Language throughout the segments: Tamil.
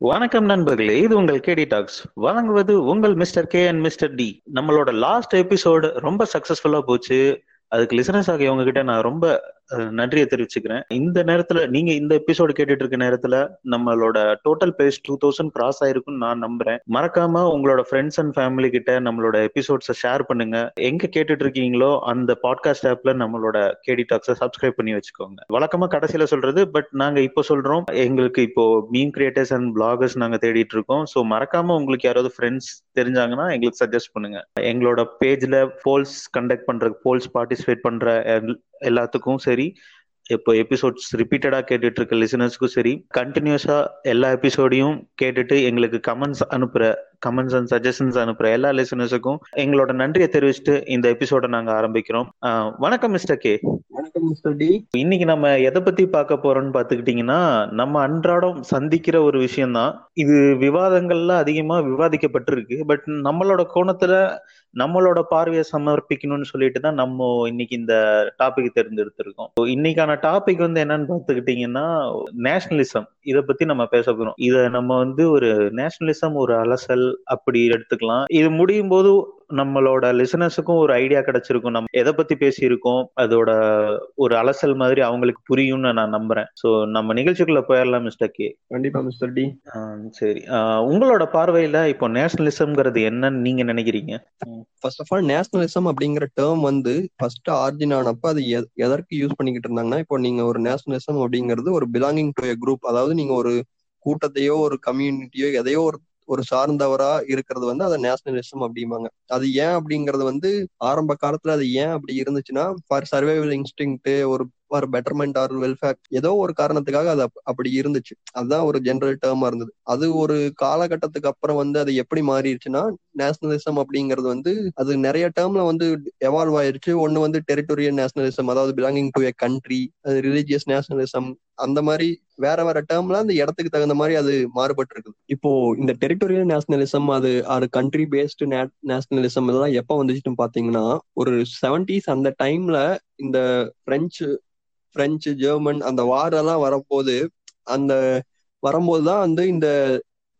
வணக்கம் நண்பர்களே இது உங்கள் கேடி டாக்ஸ். வழங்குவது உங்கள் mister K and mister D. நம்மளோட லாஸ்ட் எபிசோடு ரொம்ப சக்சஸ்ஃபுல்லா போச்சு. அதுக்கு லிசனர்ஸ் ஆகியவங்க கிட்ட நான் ரொம்ப நன்றியை தெரிவிச்சுக்கிறேன். இந்த நேரத்துல நீங்க இந்த எபிசோடு கேட்டுட்டு இருக்க நேரத்துல நம்மளோட total base two thousand cross ஆயிருக்குன்னு நான் நம்புறேன். மறக்காம உங்களோட ஃப்ரெண்ட்ஸ் அண்ட் ஃபேமிலி கிட்ட நம்மளோட எபிசோட்ஸை ஷேர் பண்ணுங்க. எங்க கேட்டுட்டு இருக்கீங்களோ அந்த பாட்காஸ்ட் ஆப்ல நம்மளோட கேடி டாக்ஸை சப்ஸ்கிரைப் பண்ணி வச்சுக்கோங்க. வழக்கமா கடைசியில சொல்றது பட் நாங்க இப்போ சொல்றோம் எங்களுக்கு இப்போ மீன் கிரியேட்டர்ஸ் அண்ட் பிளாகர்ஸ் நாங்க தேடிட்டு இருக்கோம். ஸோ மறக்காம உங்களுக்கு யாராவது ஃப்ரெண்ட்ஸ் தெரிஞ்சாங்கன்னா எங்களுக்கு சஜஸ்ட் பண்ணுங்க. எங்களோட பேஜ்ல போல்ஸ் கண்டக்ட் பண்ற போல்ஸ் பார்ட்டிசிபேட் பண்ற எல்லாத்துக்கும் சரி. இப்போ எபிசோட்ஸ் ரிப்பீட்டடா கேட்டுட்டு இருக்க லிசனர்ஸ்க்கும் சரி கண்டினியூஸா எல்லா எபிசோடையும் கேட்டுட்டு எங்களுக்கு கமெண்ட்ஸ் அனுப்புற கமெண்ட்ஸ் அண்ட் சஜஷன்ஸ் அனுப்புற எல்லா லிசனர்ஸுக்கும் எங்களோட நன்றியை தெரிவிச்சுட்டு இந்த எபிசோட நாங்க ஆரம்பிக்கிறோம். வணக்கம் மிஸ்டர் கே. வணக்கம் மிஸ்டர் டி. இன்னைக்கு நம்ம எதை பத்தி பார்க்க போறோம்னு பாத்துக்கிட்டீங்கன்னா நம்ம அன்றாடம் சந்திக்கிற ஒரு விஷயம்தான். இது விவாதங்கள்ல அதிகமா விவாதிக்கப்பட்டிருக்கு. பட் நம்மளோட கோணத்துல நம்மளோட பார்வையை சமர்ப்பிக்கணும்னு சொல்லிட்டு தான் நம்ம இன்னைக்கு இந்த டாபிக் தேர்ந்தெடுத்திருக்கோம். இன்னைக்கான டாபிக் வந்து என்னன்னு பார்த்துக்கிட்டீங்கன்னா நேஷனலிசம் இத பத்தி நம்ம பேச போறோம். இத நம்ம வந்து ஒரு நேஷனலிசம் ஒரு அலசல் அப்படி எடுத்துக்கலாம். இது முடியும் போது நம்மளோட லிசனர்ஸுக்கும் ஒரு ஐடியா கிடைச்சிருக்கும். நம்ம எதை பத்தி பேசியிருக்கோம் அதோட ஒரு அலசல் மாதிரி அவங்களுக்கு புரியும்னு நான் நம்புறேன். சோ நம்ம நிகழ்ச்சிக்குள்ள போயிடலாம் மிஸ்டர் கே கண்டிப்பா மிஸ்டர் டி சரி. உங்களோட பார்வையில இப்போ நேஷனலிசம்ங்கிறது என்னன்னு நீங்க நினைக்கிறீங்க? ஃபர்ஸ்ட் ஆஃப் ஆல் நேஷனலிசம் அப்படிங்கிற டேர்ம் வந்து ஃபர்ஸ்ட் ஆர்ஜின் ஆனப்ப அது எத- எதற்கு யூஸ் பண்ணிக்கிட்டு இருந்தாங்கன்னா இப்போ நீங்க ஒரு நேஷனலிசம் அப்படிங்கிறது ஒரு பிலாங்கிங் டு a குரூப் அதாவது நீங்க ஒரு கூட்டத்தையோ ஒரு கம்யூனிட்டியோ எதையோ ஒரு ஒரு சார்ந்தவரா இருக்கிறது வந்து அதை நேஷனலிசம் அப்படிம்பாங்க. அது ஏன் அப்படிங்கறது வந்து ஆரம்ப காலத்துல அது ஏன் அப்படி இருந்துச்சுன்னா ஃபார் சர்வைவல் இன்ஸ்டிங் ஒரு ஃபார் பெட்டர்மெண்ட் ஆர் வெல்ஃபேர் ஏதோ ஒரு காரணத்துக்காக அது அப்- அப்படி இருந்துச்சு. அதுதான் ஒரு ஜென்ரல் டேர்மா இருந்தது. அது ஒரு காலகட்டத்துக்கு அப்புறம் வந்து அது எப்படி மாறிடுச்சுன்னா நேஷனலிசம் அப்படிங்கிறது வந்து அது நிறைய டேர்ம்ல வந்து எவால்வ் ஆயிருச்சு. ஒன்னு வந்து டெரிட்டோரியல் நேஷனலிசம் அதாவது belonging to a country religious nationalism அந்த மாதிரி வேற வேற டேர்ம்ல அந்த இடத்துக்கு தகுந்த மாதிரி அது மாறுபட்டு இருக்குது இப்போ இந்த டெரிட்டோரியல் நேஷனலிசம் அது அது கண்ட்ரி பேஸ்டு நேஷனலிசம் இதெல்லாம் எப்ப வந்துச்சுன்னு பாத்தீங்கன்னா ஒரு செவன்டிஸ் அந்த டைம்ல இந்த பிரெஞ்சு பிரெஞ்சு ஜெர்மன் அந்த வார் எல்லாம் வரப்போது அந்த வரும்போதுதான் வந்து இந்த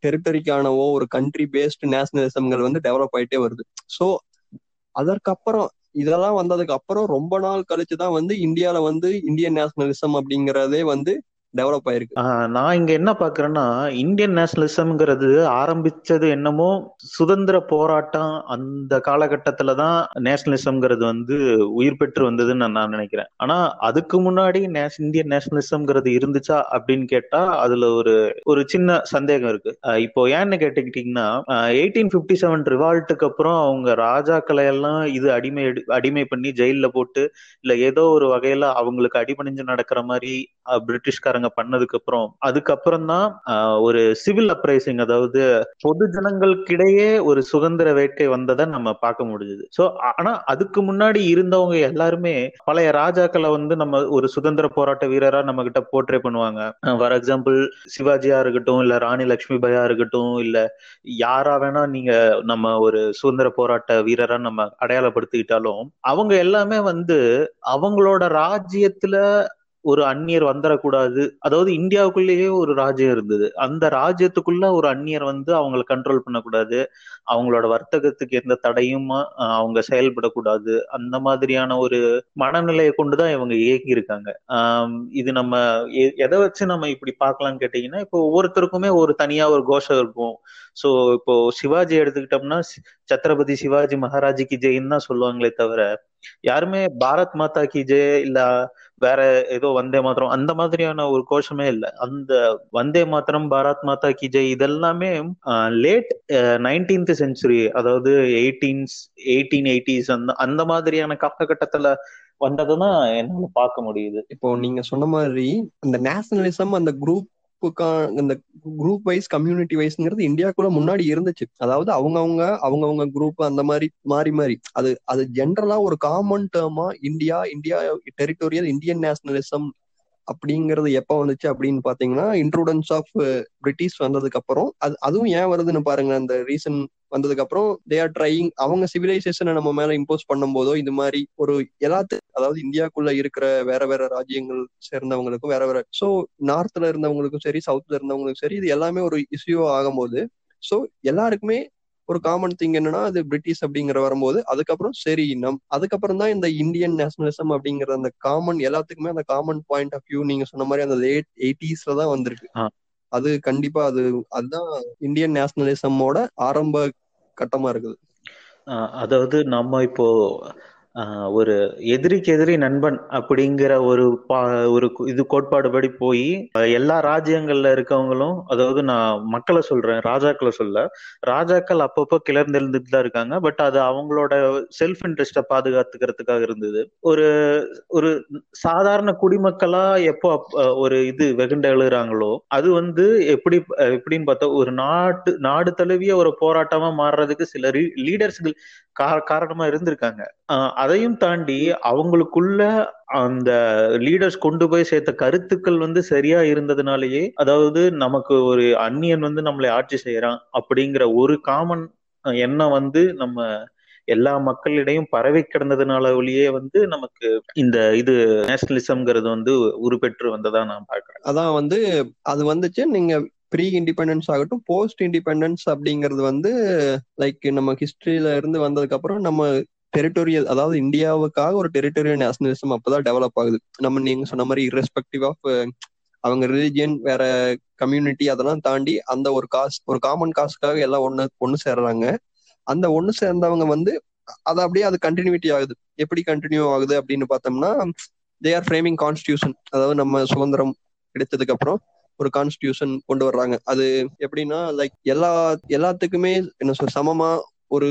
டெரிட்டரிக்கானவோ ஒரு கண்ட்ரி பேஸ்டு நேஷனலிசம்கள் வந்து டெவலப் ஆயிட்டே வருது. ஸோ அதற்கப்புறம் இதெல்லாம் வந்ததுக்கு அப்புறம் ரொம்ப நாள் கழிச்சு தான் வந்து இந்தியால வந்து இந்தியன் நேஷனலிசம் அப்படிங்கிறதே வந்து டெவலப் ஆயிருக்கு. நான் இங்க என்ன பாக்குறேன்னா இந்தியன் நேஷனலிசம்ங்கிறது ஆரம்பிச்சது என்னமோ சுதந்திர போராட்டம் அந்த காலகட்டத்துல தான் நேஷனலிசம்ங்கிறது வந்து உயிர் பெற்று வந்ததுன்னு நான் நினைக்கிறேன். ஆனா அதுக்கு முன்னாடி நேஷ் இந்தியன் நேஷனலிசம்ங்கிறது இருந்துச்சா அப்படின்னு கேட்டா அதுல ஒரு ஒரு சின்ன சந்தேகம் இருக்கு. இப்போ ஏன்னு கேட்டுக்கிட்டீங்கன்னா எயிட்டீன் பிப்டி செவன் ரிவால்ட்டுக்கு அப்புறம் அவங்க ராஜாக்களை எல்லாம் இது அடிமை அடிமை பண்ணி ஜெயில போட்டு இல்ல ஏதோ ஒரு வகையில அவங்களுக்கு அடிபணிஞ்சு நடக்கிற மாதிரி பிரிட்டிஷ்காரங்க பண்ணதுக்கு அப்புறம் அதுக்கப்புறம் தான் ஒரு சிவில் அப்ரைசிங் அதாவது பொது ஜனங்களுக்கிடையே ஒரு சுதந்திர வேட்கை வந்ததை நம்ம பார்க்க முடிஞ்சது. சோ ஆனா அதுக்கு முன்னாடி இருந்தவங்க எல்லாருமே பழைய ராஜாக்களை வந்து நம்ம ஒரு சுதந்திர போராட்ட வீரரா நம்ம கிட்ட போர்ட்ரே பண்ணுவாங்க ஃபார் எக்ஸாம்பிள் சிவாஜியா இருக்கட்டும் இல்ல ராணி லட்சுமி பாயா இருக்கட்டும் இல்ல யாரா வேணா நீங்க நம்ம ஒரு சுதந்திர போராட்ட வீரரா நம்ம அடையாளப்படுத்திக்கிட்டாலும் அவங்க எல்லாமே வந்து அவங்களோட ராஜ்யத்துல ஒரு அந்நியர் வந்துடக்கூடாது. அதாவது இந்தியாவுக்குள்ளேயே ஒரு ராஜ்யம் இருந்தது. அந்த ராஜ்யத்துக்குள்ள ஒரு அந்நியர் வந்து அவங்கள கண்ட்ரோல் பண்ணக்கூடாது. அவங்களோட வர்த்தகத்துக்கு எந்த தடையும் அவங்க செயல்படக்கூடாது. அந்த மாதிரியான ஒரு மனநிலையை கொண்டுதான் இவங்க இயக்கி இருக்காங்க இது நம்ம எ- எதை வச்சு நம்ம இப்படி பார்க்கலாம்னு கேட்டீங்கன்னா இப்போ ஒவ்வொருத்தருக்குமே ஒரு தனியா ஒரு கோஷம் இருக்கும். ஸோ இப்போ சிவாஜி எடுத்துக்கிட்டோம்னா சத்ரபதி சிவாஜி மகாராஜி கி ஜெயின்னு தான் சொல்லுவாங்களே தவிர யாருமே பாரத் மாதா கி ஜெய் இல்ல வேற ஏதோ வந்தே மாத்திரம். அந்த மாதிரியான ஒரு கோஷமே இல்ல. அந்த வந்தே மாத்திரம் பாரத் மாதா கி ஜெய் இதெல்லாமே லேட் நைன்டீன்த் செஞ்சுரி அதாவது எயிட்டீன்ஸ் எயிட்டீன் எயிட்டிஸ் அந்த அந்த மாதிரியான காலகட்டத்துல வந்ததுன்னா என்னால பார்க்க முடியுது. இப்போ நீங்க சொன்ன மாதிரி அந்த நேஷனலிசம் அந்த குரூப் குரூப்புக்கான அந்த குரூப் வைஸ் கம்யூனிட்டி வைஸ்ங்கிறது இந்தியாக்குள்ள முன்னாடி இருந்துச்சு. அதாவது அவங்கவுங்க அவங்கவுங்க குரூப் அந்த மாதிரி மாறி மாறி. அது அது ஜென்ரலா ஒரு common டேர்மா India India territorial Indian nationalism அப்படிங்கிறது எப்ப வந்துச்சு அப்படின்னு பாத்தீங்கன்னா இன்ட்ரூடன்ஸ் ஆஃப் பிரிட்டிஷ் uh, வந்ததுக்கு அப்புறம் அது அதுவும் ஏன் வருதுன்னு பாருங்க அந்த ரீசன் வந்ததுக்கு அப்புறம் தே ஆர் ட்ரைங் அவங்க சிவிலைசேஷனை நம்ம மேல இம்போஸ் பண்ணும் போதோ இது மாதிரி ஒரு எல்லாத்து அதாவது இந்தியாக்குள்ள இருக்கிற வேற வேற ராஜ்யங்கள் சேர்ந்தவங்களுக்கும் வேற வேற சோ நார்த்ல இருந்தவங்களுக்கும் சரி சவுத்ல இருந்தவங்களுக்கும் சரி இது எல்லாமே ஒரு இஷ்யூ ஆகும்போது சோ எல்லாருக்குமே ஒரு காமன் திங் என்னன்னா அது பிரிட்டிஷ் அப்படிங்கிற வரும்போது அதுக்கப்புறம் சரி நம் அதுக்கப்புறம் தான் இந்த இந்தியன் நேஷனலிசம் அப்படிங்கிற அந்த காமன் எல்லாத்துக்குமே அந்த காமன் பாயிண்ட் ஆஃப் வியூ நீங்க சொன்ன மாதிரி அந்த லேட் எயிட்டிஸ்ல தான் வந்திருக்கு. அது கண்டிப்பா அது அதுதான் இந்தியன் நேஷனலிசமோட ஆரம்ப கட்டமா இருக்குது. அதாவது நம்ம இப்போ ஒரு எதிரிக்கு எதிரி நண்பன் அப்படிங்கிற ஒரு பா ஒரு இது கோட்பாடுபடி போய் எல்லா ராஜ்யங்கள்ல இருக்கவங்களும் அதாவது நான் மக்களை சொல்றேன் ராஜாக்களை சொல்ல ராஜாக்கள் அப்பப்போ கிளர்ந்தெழுந்துட்டு தான் இருக்காங்க. பட் அது அவங்களோட செல்ஃப் இன்ட்ரெஸ்ட பாதுகாத்துக்கிறதுக்காக இருந்தது. ஒரு ஒரு சாதாரண குடிமக்களா எப்போ ஒரு இது வெகுண்ட எழுகிறாங்களோ அது வந்து எப்படி எப்படின்னு பார்த்தா ஒரு நாட்டு நாடு தழுவிய ஒரு போராட்டமா மாறுறதுக்கு சில லீடர்ஸ்கள் காரணமா இருந்திருக்காங்க. அதையும் தாண்டி அவங்களுக்குள்ள அந்த லீடர்ஸ் கொண்டு போய் சேர்த்த கருத்துக்கள் வந்து சரியா இருந்ததுனாலயே அதாவது நமக்கு ஒரு அந்நியன் வந்து நம்மளை ஆட்சி செய்யறான் அப்படிங்கிற ஒரு காமன் எண்ணம் வந்து நம்ம எல்லா மக்களிடையும் பரவி கிடந்ததுனால ஒளியே வந்து நமக்கு இந்த இது நேஷனலிசம்ங்கிறது வந்து உருப்பெற்று வந்ததா நான் பாக்குறேன் அதான் வந்து அது வந்துச்சு. நீங்க ப்ரீ இண்டிபெண்டன்ஸ் ஆகட்டும் போஸ்ட் இண்டிபெண்டன்ஸ் அப்படிங்கிறது வந்து லைக் நம்ம ஹிஸ்டரியில இருந்து வந்ததுக்கு அப்புறம் நம்ம டெரிட்டோரியல் அதாவது இந்தியாவுக்காக ஒரு டெரிட்டோரியல் நேஷனலிசம் அப்பதான் டெவலப் ஆகுது. நம்ம நீங்க சொன்ன மாதிரி இரஸ்பெக்டிவ் ஆஃப் அவங்க ரிலிஜியன் வேற கம்யூனிட்டி அதெல்லாம் தாண்டி அந்த ஒரு காஸ்ட் ஒரு காமன் காசுக்காக எல்லாம் ஒண்ணு ஒன்று சேர்றாங்க. அந்த ஒண்ணு சேர்ந்தவங்க வந்து அது அப்படியே அது கண்டினியூட்டி ஆகுது. எப்படி கண்டினியூ ஆகுது அப்படின்னு பார்த்தோம்னா தே ஆர் ஃப்ரேமிங் கான்ஸ்டியூஷன் அதாவது நம்ம சுதந்திரம் கிடைத்ததுக்கு அப்புறம் ஒரு கான்ஸ்டியூஷன் கொண்டு வர்றாங்க. அது எப்படின்னா லைக் எல்லா எல்லாத்துக்குமே என்ன சொல் சமமா ஒரு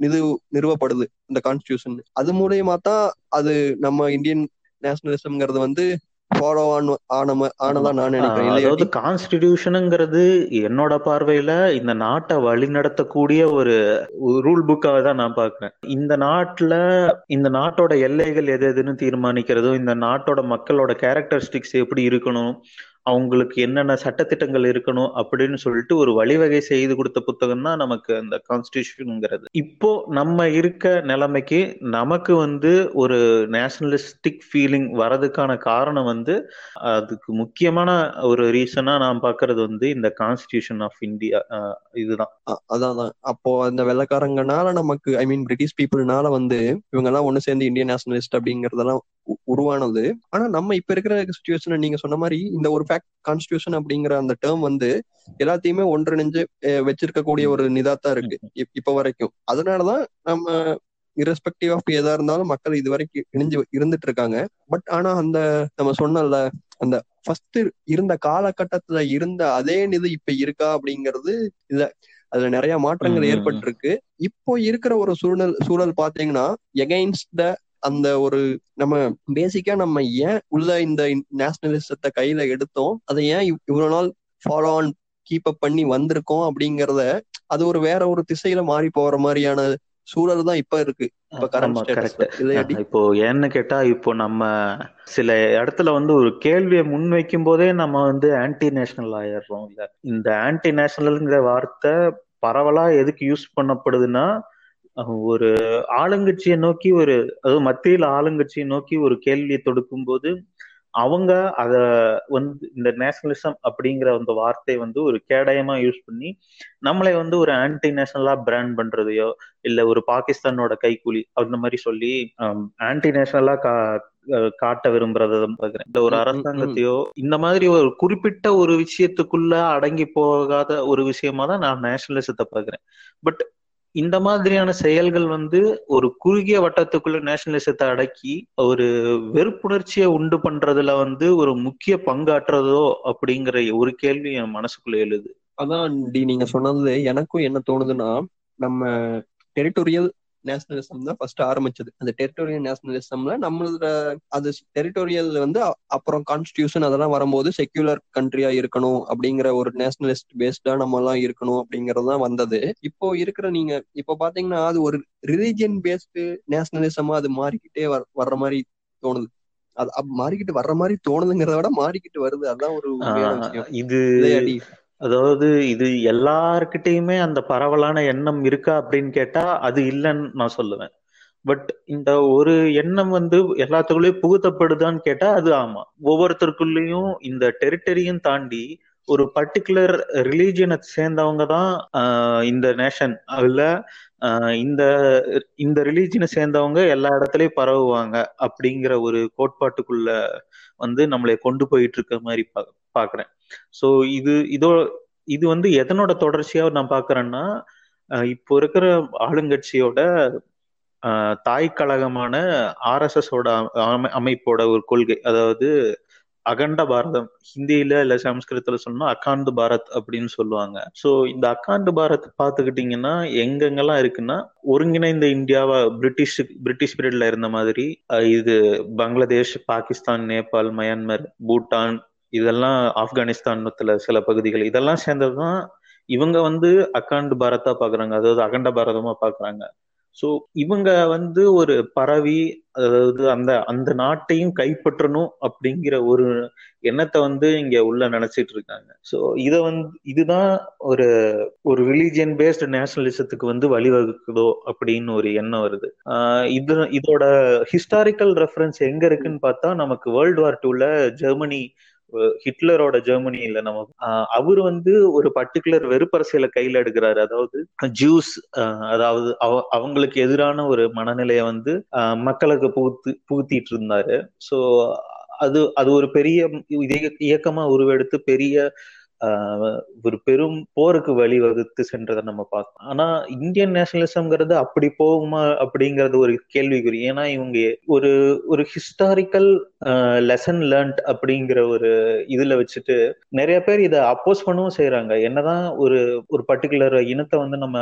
இது நிறுவப்படுது இந்த கான்ஸ்டியூஷன் அது மூலியமா தான் அது நம்ம இந்தியன் நேஷனலிசம்ங்கிறது வந்து ஃபாலோ ஆன் ஆன ஆனதா நான் நினைக்கிறேன். அதாவது கான்ஸ்டிடியூஷனுங்கிறது என்னோட பார்வையில இந்த நாட்டை வழி நடத்தக்கூடிய ஒரு ரூல் புக்காக தான் நான் பாக்குறேன் இந்த நாட்டுல இந்த நாட்டோட எல்லைகள் எது எதுன்னு தீர்மானிக்கிறதும் இந்த நாட்டோட மக்களோட கேரக்டரிஸ்டிக்ஸ் எப்படி இருக்கணும் அவங்களுக்கு என்னென்ன சட்டத்திட்டங்கள் இருக்கணும் அப்படின்னு சொல்லிட்டு ஒரு வழிவகை செய்து கொடுத்த புத்தகம் தான் நமக்கு அந்த கான்ஸ்டியூஷனுங்கிறது இப்போ நம்ம இருக்க நிலைமைக்கு நமக்கு வந்து ஒரு நேஷனலிஸ்டிக் ஃபீலிங் வரதுக்கான காரணம் வந்து அதுக்கு முக்கியமான ஒரு ரீசனா நான் பாக்குறது வந்து இந்த கான்ஸ்டியூஷன் ஆஃப் இந்தியா இதுதான். அதான் அப்போ அந்த வெள்ளக்காரங்கனால நமக்கு ஐ மீன் பிரிட்டிஷ் பீப்புள்னால வந்து இவங்க எல்லாம் ஒண்ணு சேர்ந்து இந்தியன் நேஷனலிஸ்ட் அப்படிங்கறதெல்லாம் உருவானது. ஆனா நம்ம இப்ப இருக்கிற சுச்சுவேஷன் நீங்க சொன்ன மாதிரி இந்த ஒரு ஃபேக்ட் கான்ஸ்டியூஷன் அப்படிங்கிற அந்த டேர்ம் வந்து எல்லாத்தையுமே ஒன்றிணைஞ்சு வச்சிருக்கக்கூடிய ஒரு நிதாத்தா இருக்கு இப்ப வரைக்கும். அதனாலதான் நம்ம இரஸ்பெக்டிவ் ஆஃப் எதா இருந்தாலும் மக்கள் இது வரைக்கும் இணைஞ்சு இருந்துட்டு இருக்காங்க. பட் ஆனா அந்த நம்ம சொன்னல அந்த ஃபர்ஸ்ட் இருந்த காலகட்டத்துல இருந்த அதே நிதி இப்ப இருக்கா அப்படிங்கிறது இல்ல அதுல நிறைய மாற்றங்கள் ஏற்பட்டிருக்கு. இப்போ இருக்கிற ஒரு சூழல் சூழல் பாத்தீங்கன்னா எகைன்ஸ்ட் த அந்த ஒரு நம்ம பேசிக்கா நம்ம ஏன் உள்ள இந்த நேஷனலிசத்தை கையில எடுத்தோம்? அதை ஏன் இவ்வளவு நாள் ஃபாலோ ஆன் கீப் அப் பண்ணி வந்திருக்கோம் அப்படிங்கறத அது ஒரு வேற ஒரு திசையில மாறி போற மாதிரியான சூழல் தான் இப்ப இருக்கு. இப்ப ஏன்னு கேட்டா இப்போ நம்ம சில இடத்துல வந்து ஒரு கேள்வியை முன்வைக்கும் போதே நம்ம வந்து ஆன்டி நேஷனல் ஆயிடுறோம் இல்ல? இந்த ஆன்டி நேஷனல்ங்கிற வார்த்தை பரவலா எதுக்கு யூஸ் பண்ணப்படுதுன்னா ஒரு ஆளுங்கட்சியை நோக்கி ஒரு அதாவது மத்தியில் ஆளுங்கட்சியை நோக்கி ஒரு கேள்வியை தொடுக்கும் போது அவங்க அத வந்து இந்த நேஷனலிசம் அப்படிங்கிற அந்த வார்த்தை வந்து ஒரு கேடயமா யூஸ் பண்ணி நம்மளை வந்து ஒரு ஆன்டி நேஷனலா பிராண்ட் பண்றதையோ இல்ல ஒரு பாகிஸ்தானோட கைக்கூலி அந்த மாதிரி சொல்லி ஆன்டி நேஷனலா கா காட்ட விரும்புறத பாக்குறேன் இந்த ஒரு அரசாங்கத்தையோ இந்த மாதிரி ஒரு குறிப்பிட்ட ஒரு விஷயத்துக்குள்ள அடங்கி போகாத ஒரு விஷயமா தான் நான் நேஷனலிசத்தை பாக்குறேன் பட் இந்த மாதிரியான செயல்கள் வந்து ஒரு குறுகிய வட்டத்துக்குள்ள நேஷனலிசத்தை அடக்கி ஒரு வெறுப்புணர்ச்சியை உண்டு பண்றதுல வந்து ஒரு முக்கிய பங்காற்றுறதோ அப்படிங்கிற ஒரு கேள்வி என் மனசுக்குள்ள எழுது. அதான் டி நீங்க சொன்னது எனக்கும் என்ன தோணுதுன்னா நம்ம டெரிட்டோரியல் நேஷனலிசம் தான் ஃபர்ஸ்ட் ஆரம்பிச்சது. அந்த டெரிட்டோரியல் நேஷனலிசம்ல நம்மளோட அது டெரிட்டோரியல் வந்து அப்புறம் கான்ஸ்டியூஷன் அதெல்லாம் வரும்போது செக்யூலர் கண்ட்ரியா இருக்கணும் அப்படிங்கிற ஒரு நேஷனலிஸ்ட் பேஸ்டா நம்ம எல்லாம் இருக்கணும் அப்படிங்கறதுதான் வந்தது. இப்போ இருக்கிற நீங்க இப்போ பாத்தீங்கன்னா அது ஒரு ரிலீஜியன் பேஸ்டு நேஷனலிசமா அது மாறிக்கிட்டே வர்ற மாதிரி தோணுது. அது மாறிக்கிட்டு வர்ற மாதிரி தோணுதுங்கிறத விட மாறிக்கிட்டு வருது. அதான் ஒரு இது அதாவது இது எல்லார்கிட்டயுமே அந்த பரவலான எண்ணம் இருக்கா அப்படின்னு கேட்டா அது இல்லைன்னு நான் சொல்லுவேன். பட் இந்த ஒரு எண்ணம் வந்து எல்லாத்துக்குள்ளேயும் புகுத்தப்படுதான்னு கேட்டா அது ஆமா. ஒவ்வொருத்தருக்குள்ளேயும் இந்த டெரிட்டரியும் தாண்டி ஒரு பர்டிகுலர் ரிலீஜியனை சேர்ந்தவங்க தான் இந்த நேஷன் அதுல இந்த இந்த ரிலீஜியனை சேர்ந்தவங்க எல்லா இடத்துலயும் பரவுவாங்க அப்படிங்கிற ஒரு கோட்பாட்டுக்குள்ள வந்து நம்மளை கொண்டு போயிட்டு இருக்க மாதிரி பா பாக்குறேன். ஸோ இது இதோ இது வந்து எதனோட தொடர்ச்சியா நான் பாக்குறேன்னா இப்போ இருக்கிற ஆளுங்கட்சியோட தாய் கழகமான ஆர்எஸ்எஸோட அமைப்போட ஒரு கொள்கை. அதாவது அகண்ட பாரதம். ஹிந்தியில இல்ல சமஸ்கிருதத்துல சொன்னா அகாண்டு பாரத் அப்படின்னு சொல்லுவாங்க. சோ இந்த அகாண்டு பாரத் பாத்துக்கிட்டீங்கன்னா எங்கெங்கெல்லாம் இருக்குன்னா ஒருங்கிணைந்த இந்தியாவா பிரிட்டிஷ் பிரிட்டிஷ் பீரியட்ல இருந்த மாதிரி இது பங்களாதேஷ் பாகிஸ்தான் நேபாள் மயான்மர் பூட்டான் இதெல்லாம் ஆப்கானிஸ்தான்ல சில பகுதிகள். இதெல்லாம் சேர்ந்ததுதான் இவங்க வந்து அகாண்டு பாரதா பாக்குறாங்க அதாவது அகண்ட பாரதமா பாக்குறாங்க ஸோ இவங்க வந்து ஒரு பரவி அதாவது அந்த அந்த நாட்டையும் கைப்பற்றணும் அப்படிங்கிற ஒரு எண்ணத்தை வந்து இங்க உள்ள நினைச்சிட்டு இருக்காங்க. ஸோ இதை வந்து இதுதான் ஒரு ஒரு ரிலீஜியன் பேஸ்டு நேஷனலிசத்துக்கு வந்து வழிவகுக்குதோ அப்படின்னு ஒரு எண்ணம் வருது. இது இதோட ஹிஸ்டாரிக்கல் ரெஃபரன்ஸ் எங்க இருக்குன்னு பார்த்தா நமக்கு வேர்ல்டு வார் டூல ஜெர்மனி ஹிட்லரோட ஜெர்மனியில நம்ம அவர் வந்து ஒரு பர்டிகுலர் வெறுப்பரசியலை கையில எடுக்கிறாரு. அதாவது ஜூஸ் அதாவது அவங்களுக்கு எதிரான ஒரு மனநிலையை வந்து மக்களுக்கு புகுத்து புகுத்திட்டு இருந்தாரு. ஸோ அது அது ஒரு பெரிய இயக்கமா உருவெடுத்து பெரிய ஒரு பெரும் போருக்கு வழிவகுத்து சென்றதை நம்ம பார்க்கலாம் ஆனா இந்தியன் நேஷனலிசம்ங்கிறது அப்படி போகுமா அப்படிங்கறது ஒரு கேள்விக்குறி. ஏன்னா இவங்க ஒரு ஒரு ஹிஸ்டாரிக்கல் லெசன் லேர்ன்ட் அப்படிங்கிற ஒரு இதுல வச்சுட்டு நிறைய பேர் இதை அப்போஸ் பண்ணவும் செய்யறாங்க என்னதான் ஒரு ஒரு பர்டிகுலர் இனத்தை வந்து நம்ம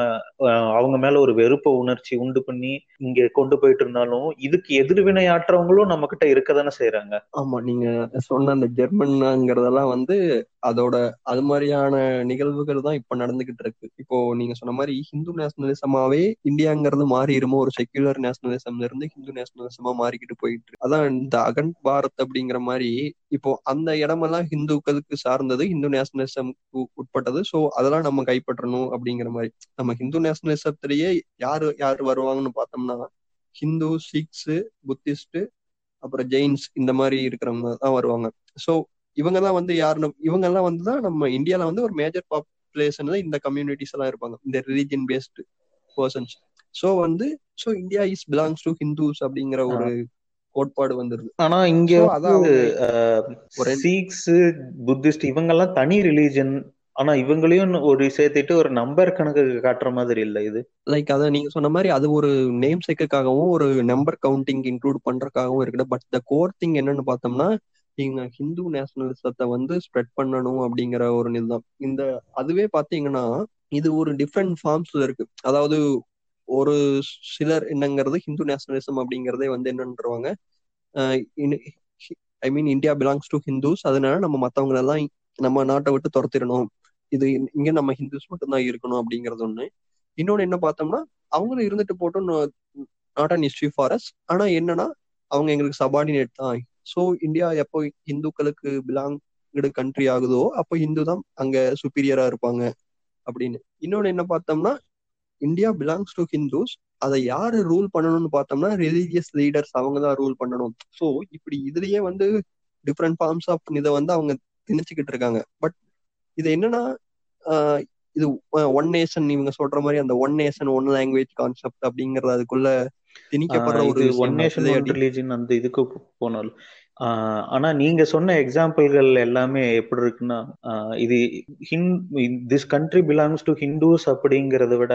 அவங்க மேல ஒரு வெறுப்ப உணர்ச்சி உண்டு பண்ணி இங்க கொண்டு போயிட்டு இருந்தாலும் இதுக்கு எதிர்வினையாற்றவங்களும் நம்ம கிட்ட இருக்க தானே செய்யறாங்க ஆமா நீங்க சொன்ன அந்த ஜெர்மன்ங்கிறதெல்லாம் வந்து அதோட அது மாதிரியான நிகழ்வுகள் தான் இப்ப நடந்துகிட்டு இருக்கு. இப்போ நீங்க சொன்ன மாதிரி ஹிந்து நேஷனலிசமாவே இந்தியாங்கிறது மாறிடுமோ ஒரு செக்யூலர் நேஷனலிசம்ல இருந்து ஹிந்து நேஷனலிசமா மாறிக்கிட்டு போயிட்டு இருக்கு. அதான் இந்த அகன் பாரத் அப்படிங்கிற மாதிரி இப்போ அந்த இடமெல்லாம் ஹிந்துக்களுக்கு சார்ந்தது ஹிந்து நேஷனலிசம் உட்பட்டது. சோ அதெல்லாம் நம்ம கைப்பற்றணும் அப்படிங்கிற மாதிரி. நம்ம ஹிந்து நேஷனலிசத்திலேயே யாரு யாரு வருவாங்கன்னு பார்த்தோம்னா ஹிந்து சிக்ஸ் புத்திஸ்ட் அப்புறம் ஜெயின்ஸ் இந்த மாதிரி இருக்கிறவங்க தான் வருவாங்க. ஸோ இவங்க தான் வந்து யாருன்னு இவங்க எல்லாம் வந்து தான் நம்ம இந்தியால வந்து ஒரு மேஜர் பாப்புலேஷன் தான் இந்த கம்யூனிட்டிஸ் எல்லாம் இருப்பாங்க. இந்த ரிலீஜியன் பேஸ்டு பர்சன்ஸ் ஸோ வந்து so India is belongs to Hindus அப்படிங்கிற ஒரு கோட்பாடு வந்துருது. ஆனா இங்க ஒரு சீக்ஸ் புத்திஸ்ட் இவங்க எல்லாம் தனி ரிலீஜன் ஆனா இவங்களையும் ஒரு சேர்த்துட்டு ஒரு நம்பர் கணக்கு காட்டுற மாதிரி இல்ல இது. லைக் அத நீங்க சொன்ன மாதிரி அது ஒரு நேம் சேக்குக்காகவும் ஒரு நம்பர் கவுண்டிங் இன்க்ளூட் பண்றதுக்காகவும் இருக்குது. பட் த கோர் திங் என்னன்னு பார்த்தோம்னா இவங்க ஹிந்து நேஷனலிசத்தை வந்து ஸ்ப்ரெட் பண்ணணும் அப்படிங்கிற ஒரு இதுதான் இந்த அதுவே பாத்தீங்கன்னா இது ஒரு டிஃப்ரெண்ட் ஃபார்ம்ஸ்ல இருக்கு. அதாவது ஒரு சிலர் என்னங்கிறது ஹிந்து நேஷனலிசம் அப்படிங்கறதே வந்து என்னன்றவாங்க. I mean India belongs to Hindus அதனால நம்ம மத்தவங்களெல்லாம் நம்ம நாட்டை விட்டு துரத்திடணும். இது இங்க நம்ம ஹிந்துஸ் மட்டும்தான் இருக்கணும் அப்படிங்கறது ஒண்ணு. இன்னொன்னு என்ன பார்த்தோம்னா அவங்களும் இருந்துட்டு போட்டோம் நாட் அன் ஹிஸ்ட்ரி ஃபாரஸ்ட் ஆனா என்னன்னா அவங்க எங்களுக்கு சபார்டினேட் தான். ஸோ இந்தியா எப்போ இந்துக்களுக்கு பிலாங் கண்ட்ரி ஆகுதோ அப்போ இந்து தான் அங்க சுப்பீரியரா இருப்பாங்க அப்படின்னு. இன்னொன்னு என்ன பார்த்தோம்னா இந்தியா பிலாங்ஸ் டு ஹிந்துஸ் அதை யாரு ரூல் பண்ணணும்னு பார்த்தோம்னா ரிலீஜியஸ் லீடர்ஸ் அவங்க தான் ரூல் பண்ணணும். ஸோ இப்படி இதுலயே வந்து டிஃப்ரெண்ட் ஃபார்ம்ஸ் ஆஃப் இதை வந்து அவங்க திணிச்சுக்கிட்டு இருக்காங்க. பட் இது என்னன்னா இது ஒன் நேஷன் இவங்க சொல்ற மாதிரி அந்த one nation one language concept அப்படிங்கறது அதுக்குள்ள திணிக்கப்படுற ஒரு ஒன் நேஷன் ஒன் ரிலீஜன் அந்த இதுக்கு போனாலும் ஆனா நீங்க சொன்ன எக்ஸாம்பிள்கள் எல்லாமே எப்படி இருக்குன்னா இது in this country belongs to Hindus அப்படிங்கறத விட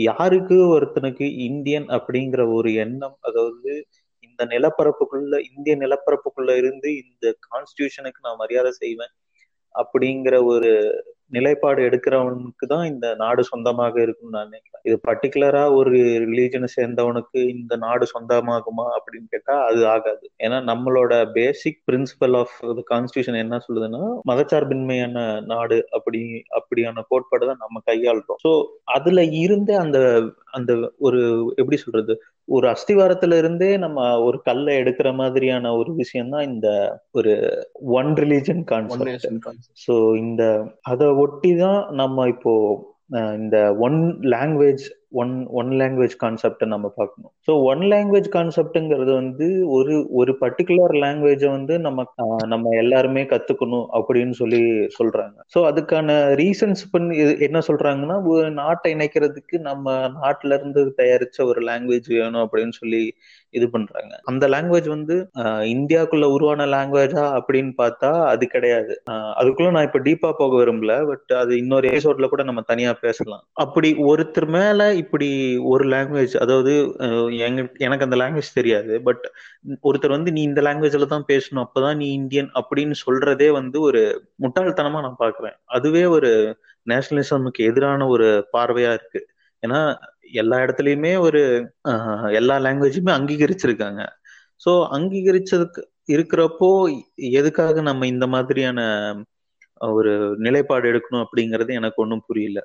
யாருக்கு ஒருத்தனுக்கு இந்தியன் அப்படிங்கிற ஒரு எண்ணம் அதாவது இந்த நிலப்பரப்புக்குள்ள இந்திய நிலப்பரப்புக்குள்ள இருந்து இந்த கான்ஸ்டியூஷனுக்கு நான் மரியாதை செய்வேன் அப்படிங்கிற ஒரு நிலைப்பாடு எடுக்கிறவனுக்கு தான் இந்த நாடு சொந்தமாக இருக்கும்னு நான் நினைக்கிறேன். இது பர்டிகுலரா ஒரு ரிலீஜனை சேர்ந்தவனுக்கு இந்த நாடு சொந்தமாகுமா அப்படின்னு கேட்டா அது ஆகாது. ஏன்னா நம்மளோட பேசிக் பிரின்சிபல் ஆஃப் கான்ஸ்டியூஷன் என்ன சொல்லுதுன்னா மதச்சார்பின்மையான நாடு அப்படி அப்படியான கோட்பாடு தான் நம்ம கையாளுறோம். ஸோ அதுல இருந்தே அந்த அந்த ஒரு எப்படி சொல்றது ஒரு அஸ்திவாரத்துல இருந்தே நம்ம ஒரு கல்லை எடுக்கிற மாதிரியான ஒரு விஷயம் தான் இந்த ஒரு ஒன் ரிலீஜன் கான்செப்ட் ஸோ இந்த அதை ஒட்டி தான் நம்ம இப்போ இந்த one language one one language கான்செப்டை நம்ம பார்க்கணும். ஸோ ஒன் லாங்குவேஜ் கான்செப்டுங்கிறது வந்து ஒரு ஒரு பர்டிகுலர் லாங்குவேஜை வந்து நம்ம நம்ம எல்லாருமே கத்துக்கணும் அப்படின்னு சொல்லி சொல்றாங்க. ஸோ அதுக்கான ரீசன்ஸ் பண்ணி என்ன சொல்றாங்கன்னா ஒரு நாட்டை இணைக்கிறதுக்கு நம்ம நாட்டில இருந்து தயாரிச்ச ஒரு லாங்குவேஜ் வேணும் அப்படின்னு சொல்லி இது பண்றாங்க. அந்த லாங்குவேஜ் வந்து இந்தியாவுக்குள்ள உருவான லாங்குவேஜா அப்படின்னு பார்த்தா அது கிடையாது. அதுக்குள்ள நான் இப்ப டீப்பா போக விரும்பல பட் அது இன்னொரு எபிசோட்ல கூட நம்ம தனியா பேசலாம். அப்படி ஒருத்தர் மேல இப்படி ஒரு லாங்குவேஜ் அதாவது எனக்கு அந்த லாங்குவேஜ் தெரியாது பட் ஒருத்தர் வந்து நீ இந்த லாங்குவேஜ்ல தான் பேசணும் அப்பதான் நீ இந்தியன் அப்படின்னு சொல்றதே வந்து ஒரு முட்டாள்தனமா நான் பாக்குறேன் அதுவே ஒரு நேஷனலிசமுக்கு எதிரான ஒரு பார்வையா இருக்கு. ஏன்னா எல்லா இடத்துலயுமே ஒரு எல்லா லாங்குவேஜுமே அங்கீகரிச்சிருக்காங்க. ஸோ அங்கீகரிச்சதுக்கு இருக்கிறப்போ எதுக்காக நம்ம இந்த மாதிரியான ஒரு நிலைப்பாடு எடுக்கணும் அப்படிங்கறது எனக்கு ஒன்றும் புரியல.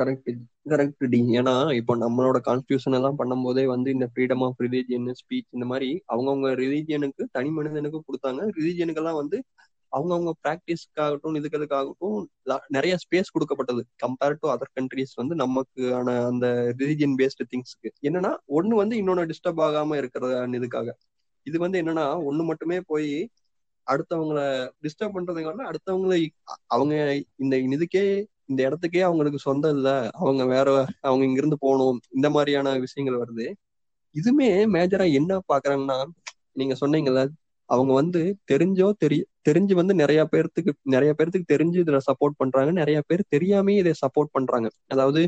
Correct correct D. ஏன்னா இப்போ நம்மளோட கான்ஸ்டியூஷன் எல்லாம் பண்ணும்போதே வந்து இந்த ஃப்ரீடம் ஆஃப் ரிலீஜியன் ஸ்பீச் இந்த மாதிரி அவங்கவுங்க ரிலீஜியனுக்கு தனி மனிதனுக்கு கொடுத்தாங்க. ரிலீஜியனுக்கெல்லாம் வந்து அவங்கவுங்க ப்ராக்டிஸ்க்காகட்டும் இதுக்கிறதுக்காகட்டும் நிறைய ஸ்பேஸ் கொடுக்கப்பட்டது. கம்பேர் டு அதர் கண்ட்ரிஸ் வந்து நமக்கான அந்த ரிலீஜியன் பேஸ்டு திங்ஸ்க்கு என்னன்னா ஒன்னு வந்து இன்னொன்னு டிஸ்டர்ப் ஆகாம இருக்கிற இதுக்காக. இது வந்து என்னன்னா ஒண்ணு மட்டுமே போய் அடுத்தவங்கள டிஸ்டர்ப் பண்றதுனால அடுத்தவங்களை அவங்க இந்த இதுக்கே இந்த இடத்துக்கே அவங்களுக்கு சொந்தம் இல்ல. அவங்க வேற அவங்க இங்கிருந்து போகணும். இந்த மாதிரியான விஷயங்கள் வருது. இதுமே மேஜரா என்ன பாக்குறாங்கன்னா நீங்க சொன்னீங்கல்ல அவங்க வந்து தெரிஞ்சோ தெரிய தெரிஞ்சு வந்து நிறைய பேர்த்துக்கு நிறைய பேர்த்துக்கு தெரிஞ்சு இதுல சப்போர்ட் பண்றாங்க. நிறைய பேர் தெரியாமே இதை சப்போர்ட் பண்றாங்க. அதாவது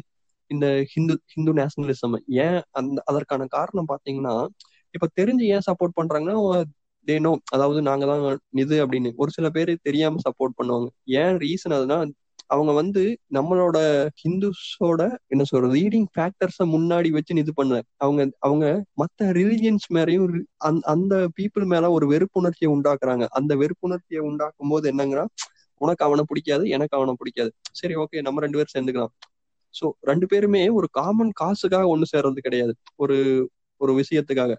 இந்த ஹிந்து ஹிந்து நேஷனலிசம் ஏன் அந்த அதற்கான காரணம் பாத்தீங்கன்னா இப்ப தெரிஞ்சு ஏன் சப்போர்ட் பண்றாங்கன்னா தேனோ அதாவது நாங்க தான் இது அப்படின்னு ஒரு சில பேர் தெரியாம சப்போர்ட் பண்ணுவாங்க. ஏன் ரீசன் அதுனா அவங்க வந்து நம்மளோட ஹிந்துஸோட என்ன சொல்ற ரீடிங் ஃபேக்டர்ஸ முன்னாடி வச்சு இது பண்ண அவங்க அவங்க மத்த ரிலிஜியன்ஸ் மேலையும் அந்த பீப்புள் மேல ஒரு வெறுப்புணர்ச்சியை உண்டாக்குறாங்க. அந்த வெறுப்புணர்ச்சியை உண்டாக்கும் போது என்னங்கன்னா உனக்கு அவனை பிடிக்காது எனக்கு அவனை பிடிக்காது. சரி ஓகே நம்ம ரெண்டு பேரும் சேர்ந்துக்கலாம். சோ ரெண்டு பேருமே ஒரு காமன் காசுக்காக ஒண்ணு சேர்றது கிடையாது. ஒரு ஒரு விஷயத்துக்காக.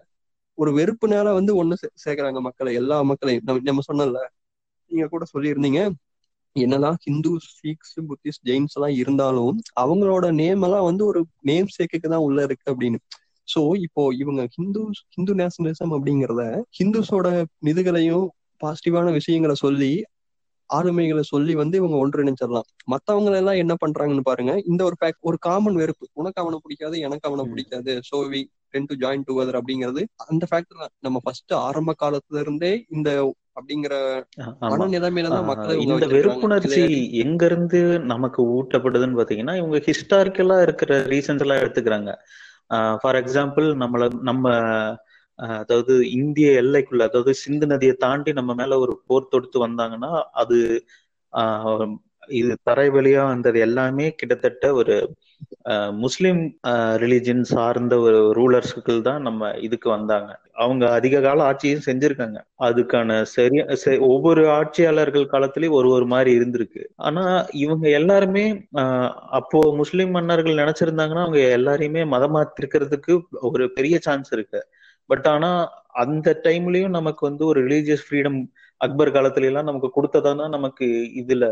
ஒரு வெறுப்புனால வந்து ஒண்ணு சேர்க்கிறாங்க மக்களை எல்லா மக்களையும். நம்ம நம்ம சொன்னல நீங்க கூட சொல்லியிருந்தீங்க. என்னதான் ஹிந்து சீக்ஸ் புத்திஸ்ட் ஜெயின்ஸ் எல்லாம் இருந்தாலும் அவங்களோட நேம் எல்லாம் வந்து ஒரு நேம் சேக்குக்கு தான் உள்ள இருக்கு அப்படின்னு. சோ இப்போ இவங்க ஹிந்து ஹிந்து நேஷனலிசம் அப்படிங்கிறத ஹிந்துஸோட நிதிகளையும் பாசிட்டிவான விஷயங்களை சொல்லி ஆளுமைகளை சொல்லி வந்து இவங்க ஒன்றிணைச்சிடலாம் மத்தவங்க எல்லாம் என்ன பண்றாங்கன்னு பாருங்க. இந்த ஒரு ஃபேக்ட் ஒரு காமன் வெறுப்பு. உனக்கு அவனை பிடிக்காது எனக்கு அவனை பிடிக்காது. So we tend to join together அப்படிங்கிறது அந்த ஃபேக்டர் நம்ம ஃபர்ஸ்ட் ஆரம்ப காலத்துல இருந்தே இந்த அப்படிங்கிற மனநிலைமையில தான் மக்களை இந்த வெறுப்புணர்ச்சி எங்க இருந்து நமக்கு ஊட்டப்படுதுன்னு பாத்தீங்கன்னா இவங்க ஹிஸ்டாரிக்கலா இருக்கிற ரீசன்ஸ் எல்லாம் எடுத்துக்கிறாங்க. ஃபார் எக்ஸாம்பிள் நம்மள நம்ம அதாவது இந்திய எல்லைக்குள்ள அதாவது சிந்து நதியை தாண்டி நம்ம மேல ஒரு போர் தொடுத்து வந்தாங்கன்னா அது இது தரை வழியா வந்தது எல்லாமே கிட்டத்தட்ட ஒரு முஸ்லிம் ரிலிஜன் சார்ந்த ஒரு ரூலர்ஸ்கள் தான் நம்ம இதுக்கு வந்தாங்க. அவங்க அதிக கால ஆட்சியும் செஞ்சிருக்காங்க. அதுக்கான சரியா ஒவ்வொரு ஆட்சியாளர்கள் காலத்திலயும் ஒரு ஒரு மாதிரி இருந்திருக்கு. ஆனா இவங்க எல்லாருமே அப்போ முஸ்லிம் மன்னர்கள் நினைச்சிருந்தாங்கன்னா அவங்க எல்லாரையுமே மதமாத்திருக்கிறதுக்கு ஒரு பெரிய சான்ஸ் இருக்கு. பட் ஆனா அந்த டைம்லயும் நமக்கு வந்து ஒரு ரிலீஜியஸ் ஃப்ரீடம் அக்பர் காலத்துல எல்லாம் நமக்கு கொடுத்ததானா நமக்கு இதுல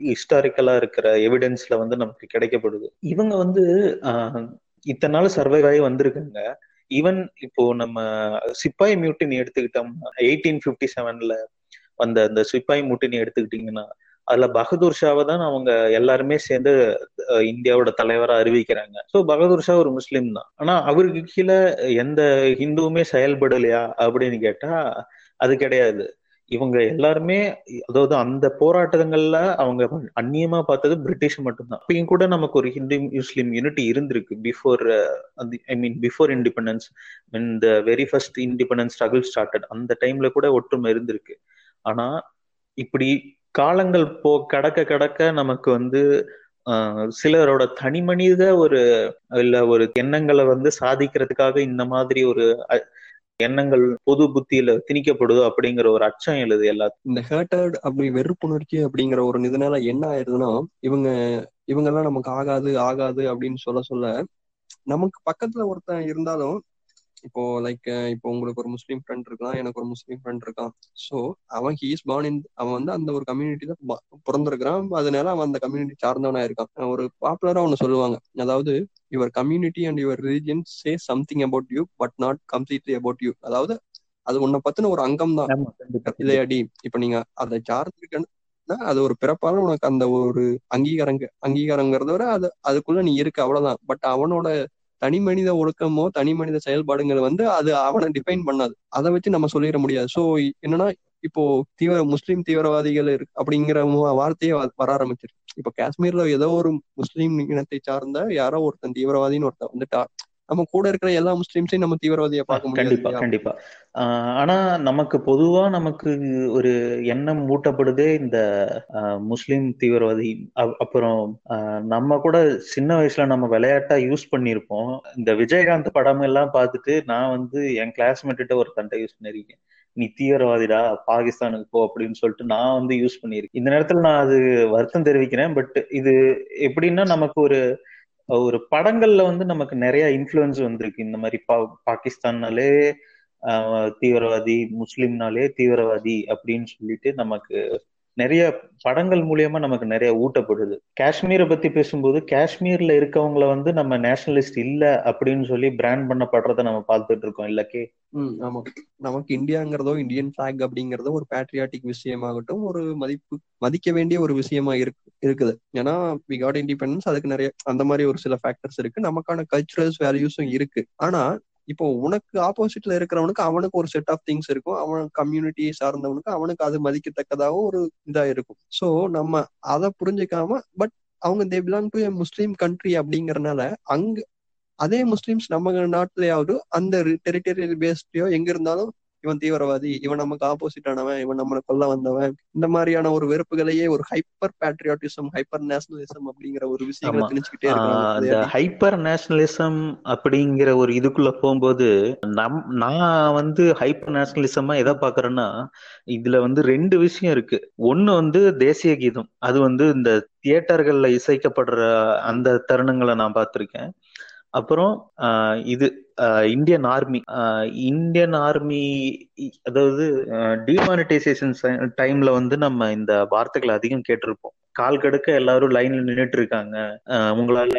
ஹிஸ்டாரிக்கலா இருக்கிற எவிடன்ஸ்ல வந்து நமக்கு கிடைக்கப்படுது. இவங்க வந்து இத்தனை நாள் சர்வை ஆகி வந்திருக்காங்க. ஈவன் இப்போ நம்ம சிப்பாய் மியூட்டினி எடுத்துக்கிட்டோம்னா எயிட்டீன் பிப்டி செவன்ல வந்த அந்த சிப்பாய் மியூட்டின் எடுத்துக்கிட்டீங்கன்னா அதுல பகதூர் ஷாவை தான் அவங்க எல்லாருமே சேர்ந்து இந்தியாவோட தலைவரா அறிவிக்கிறாங்க. ஸோ பகதூர் ஷா ஒரு முஸ்லீம் தான். ஆனா அவருக்கு கீழே எந்த ஹிந்துவுமே செயல்படலையா அப்படின்னு கேட்டா அது கிடையாது. இவங்க எல்லாருமே அதாவது அந்த போராட்டங்கள்ல அவங்க அந்நியமா பார்த்தது பிரிட்டிஷ் மட்டும்தான். அப்பயும் கூட நமக்கு ஒரு ஹிந்து முஸ்லீம் யூனிட்டி இருந்திருக்கு. Before I mean before independence இந்த very first independence struggle started அந்த டைம்ல கூட ஒற்றுமை இருந்திருக்கு. ஆனா இப்படி காலங்கள் போ கடக்க கடக்க நமக்கு வந்து சிலரோட தனி மனித ஒரு இல்ல ஒரு எண்ணங்களை வந்து சாதிக்கிறதுக்காக இந்த மாதிரி ஒரு எண்ணங்கள் பொது புத்தியில திணிக்கப்படுதோ அப்படிங்கிற ஒரு அச்சம் எழுது எல்லாத்தையும் இந்த ஹேட்டர்ட் அப்படி வெறுப்புணர்ச்சி அப்படிங்கிற ஒரு இதனால என்ன ஆயிருதுன்னா இவங்க இவங்க எல்லாம் நமக்கு ஆகாது ஆகாது அப்படின்னு சொல்ல சொல்ல நமக்கு பக்கத்துல ஒருத்தன் இருந்தாலும் இப்போ லைக் இப்போ உங்களுக்கு ஒரு முஸ்லீம் ஃப்ரெண்ட் இருக்கான் எனக்கு ஒரு முஸ்லீம் ஃப்ரெண்ட் இருக்கான். ஸோ அவன் ஹீஸ் பார்ன் இன் அவன் வந்து அந்த ஒரு கம்யூனிட்டி தான் பிறந்திருக்கிறான். அதனால அவன் அந்த கம்யூனிட்டி சார்ந்தவனா இருக்கான். ஒரு பாப்புலரா ஒன்று சொல்லுவாங்க. அதாவது your community and your religion say something about you but not completely about you அதாவது அது உன்னை பத்தின ஒரு அங்கம் தான். இல்லையாடி இப்ப நீங்க அதை சார்ந்திருக்கன்னா அது ஒரு பிறப்பால உனக்கு அந்த ஒரு அங்கீகாரங்க அங்கீகாரங்கிறத விட அது அதுக்குள்ள நீ இருக்க அவ்வளவுதான். பட் அவனோட தனி மனித ஒழுக்கமோ தனி மனித செயல்பாடுகள் வந்து அது அவனை டிஃபைன் பண்ணாது. அதை வச்சு நம்ம சொல்லிட முடியாது. சோ என்னன்னா இப்போ தீவிர முஸ்லீம் தீவிரவாதிகள் இருக்கு அப்படிங்கிற வார்த்தையே வர ஆரம்பிச்சிருக்கு இப்போ காஷ்மீர்ல ஏதோ ஒரு முஸ்லீம் இனத்தை சார்ந்த யாரோ ஒருத்தன் தீவிரவாதின்னு ஒருத்தன் வந்துட்டா நம்ம கூட இருக்கிற எல்லா முஸ்லீம்ஸையும் நம்ம தீவிரவாதியை பார்க்க முடியாது கண்டிப்பா கண்டிப்பா. ஆனா நமக்கு பொதுவா நமக்கு ஒரு எண்ணம் மூட்டப்படுதே இந்த முஸ்லீம் தீவிரவாதி. அப்புறம் நம்ம கூட சின்ன வயசுல நம்ம விளையாட்டா யூஸ் பண்ணிருப்போம் இந்த விஜயகாந்த் படம் எல்லாம் பார்த்துட்டு நான் வந்து என் கிளாஸ்மேட்ட ஒரு தண்டை யூஸ் பண்ணிருக்கேன் நீ தீவிரவாதிடா பாகிஸ்தானுக்கு போ அப்படின்னு சொல்லிட்டு நான் வந்து யூஸ் பண்ணியிருக்கேன். இந்த நேரத்துல நான் அது வருத்தம் தெரிவிக்கிறேன். பட் இது எப்படின்னா நமக்கு ஒரு ஒரு படங்கள்ல வந்து நமக்கு நிறைய இன்ஃபுளுன்ஸ் வந்திருக்கு. இந்த மாதிரி பா பாகிஸ்தான்னாலே தீவிரவாதி முஸ்லீம்னாலே தீவிரவாதி அப்படின்னு சொல்லிட்டு நமக்கு நிறைய படங்கள் மூலியமா நமக்கு நிறைய ஊட்டப்படுது. காஷ்மீரை பத்தி பேசும்போது காஷ்மீர்ல இருக்கவங்கள வந்து நம்ம நேஷனலிஸ்ட் இல்ல அப்படின்னு சொல்லி பிராண்ட் பண்ணப்படுறத நம்ம பார்த்துட்டு இருக்கோம் இல்லக்கே உம் ஆமா. நமக்கு இந்தியாங்கிறதோ இந்தியன் பிளாக் அப்படிங்கறதோ ஒரு பேட்ரியாட்டிக் விஷயமாகட்டும் ஒரு மதிப்பு மதிக்க வேண்டிய ஒரு விஷயமா இருக்கு இருக்குது. ஏன்னா வி காட் இண்டிபெண்டன்ஸ் அதுக்கு நிறைய அந்த மாதிரி ஒரு சில ஃபேக்டர்ஸ் இருக்கு. நமக்கான கல்ச்சுரல்ஸ் வேல்யூஸும் இருக்கு. ஆனா இப்போ உனக்கு ஆப்போசிட்ல இருக்கிறவனுக்கு அவனுக்கு ஒரு செட் ஆஃப் திங்ஸ் இருக்கும். அவன் கம்யூனிட்டியை சார்ந்தவனுக்கு அவனுக்கு அது மதிக்கத்தக்கதாகவும் ஒரு இதா இருக்கும். ஸோ நம்ம அதை புரிஞ்சுக்காம பட் அவங்க they belong to Muslim country அப்படிங்கறனால அங்க அதே முஸ்லிம்ஸ் நம்ம நாட்டிலேயாவது அந்த டெரிட்டரியல் பேஸ்லயோ எங்க இருந்தாலும் இவன் தீவிரவாதி இவன் நமக்கு ஆப்போசிட் ஆனவன் இவன் நம்மளை கொல்ல வந்தவன். இந்த மாதிரியான ஒரு வெறுப்புகளையே ஒரு ஹைப்பர் பேட்ரியாட்டிசம் ஹைப்பர் நேஷனலிசம் அப்படிங்கிற ஒரு விஷயங்களை திணிச்சுக்கிட்டே இருக்காங்க ஹைப்பர் நேஷனலிசம் அப்படிங்கிற ஒரு இதுக்குள்ள போகும்போது நம் நான் வந்து ஹைப்பர் நேஷனலிசமா எதை பாக்குறேன்னா இதுல வந்து ரெண்டு விஷயம் இருக்கு. ஒண்ணு வந்து தேசிய கீதம். அது வந்து இந்த தியேட்டர்கள்ல இசைக்கப்படுற அந்த தருணங்களை நான் பார்த்திருக்கேன். அப்புறம் இது இந்தியன் ஆர்மி இந்தியன் ஆர்மி அதாவது டிமானிட்டைசேஷன் டைம்ல வந்து நம்ம இந்த வார்த்தைகளை அதிகம் கேட்டிருப்போம். கால் கடுக்க எல்லாரும் லைன்ல நின்றுட்டு இருக்காங்க உங்களால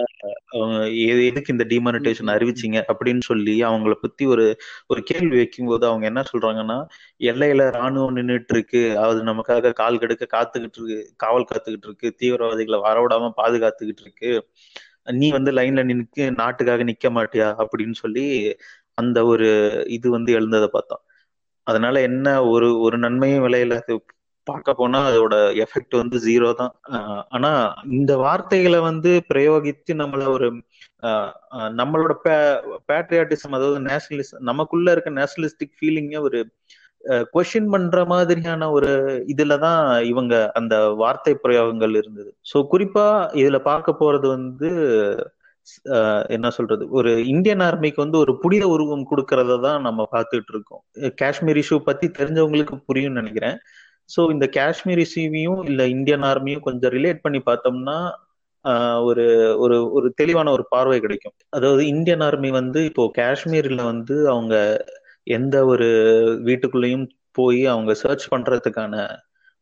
எதுக்கு இந்த டிமானிட்டேஷன் அறிவிச்சிங்க அப்படின்னு சொல்லி அவங்கள பத்தி ஒரு ஒரு கேள்வி வைக்கும் போது அவங்க என்ன சொல்றாங்கன்னா எல்லையில ராணுவம் நின்றுட்டு இருக்கு அது நமக்காக கால் கடுக்க காத்துக்கிட்டு இருக்கு காவல் காத்துக்கிட்டு இருக்கு தீவிரவாதிகளை வரவிடாம பாதுகாத்துக்கிட்டு இருக்கு. நீ வந்து லைன்ல நின்று நாட்டுக்காக நிக்க மாட்டியா அப்படின்னு சொல்லி அந்த ஒரு இது வந்து எழுந்ததை பார்த்தோம். அதனால என்ன ஒரு ஒரு நன்மையும் விலையில பார்க்க போனா அதோட எஃபெக்ட் வந்து ஜீரோ தான். ஆனா இந்த வார்த்தைகளை வந்து பிரயோகித்து நம்மள ஒரு நம்மளோட பேட்ரியாட்டிசம் அதாவது நேஷனலிசம் நமக்குள்ள இருக்க நேஷனலிஸ்டிக் ஃபீலிங்க ஒரு கொஷின் பண்ற மாதிரியான ஒரு இதுலதான் இவங்க அந்த வார்த்தை பிரயோகங்கள் இருந்தது. ஸோ குறிப்பா இதுல பார்க்க போறது வந்து என்ன சொல்றது? ஒரு இந்தியன் ஆர்மிக்கு வந்து ஒரு புனித உருவம் கொடுக்கறத தான் நம்ம பார்த்துட்டு இருக்கோம். காஷ்மீர் இஷ்யூ பத்தி தெரிஞ்சவங்களுக்கு புரியும் நினைக்கிறேன். ஸோ இந்த காஷ்மீர் இஷ்யூவையும் இல்ல இந்தியன் ஆர்மியும் கொஞ்சம் ரிலேட் பண்ணி பார்த்தோம்னா ஒரு ஒரு ஒரு தெளிவான ஒரு பார்வை கிடைக்கும். அதாவது இந்தியன் ஆர்மி வந்து இப்போ காஷ்மீர்ல வந்து அவங்க எந்த ஒரு வீட்டுக்குள்ளேயும் போய் அவங்க சர்ச் பண்றதுக்கான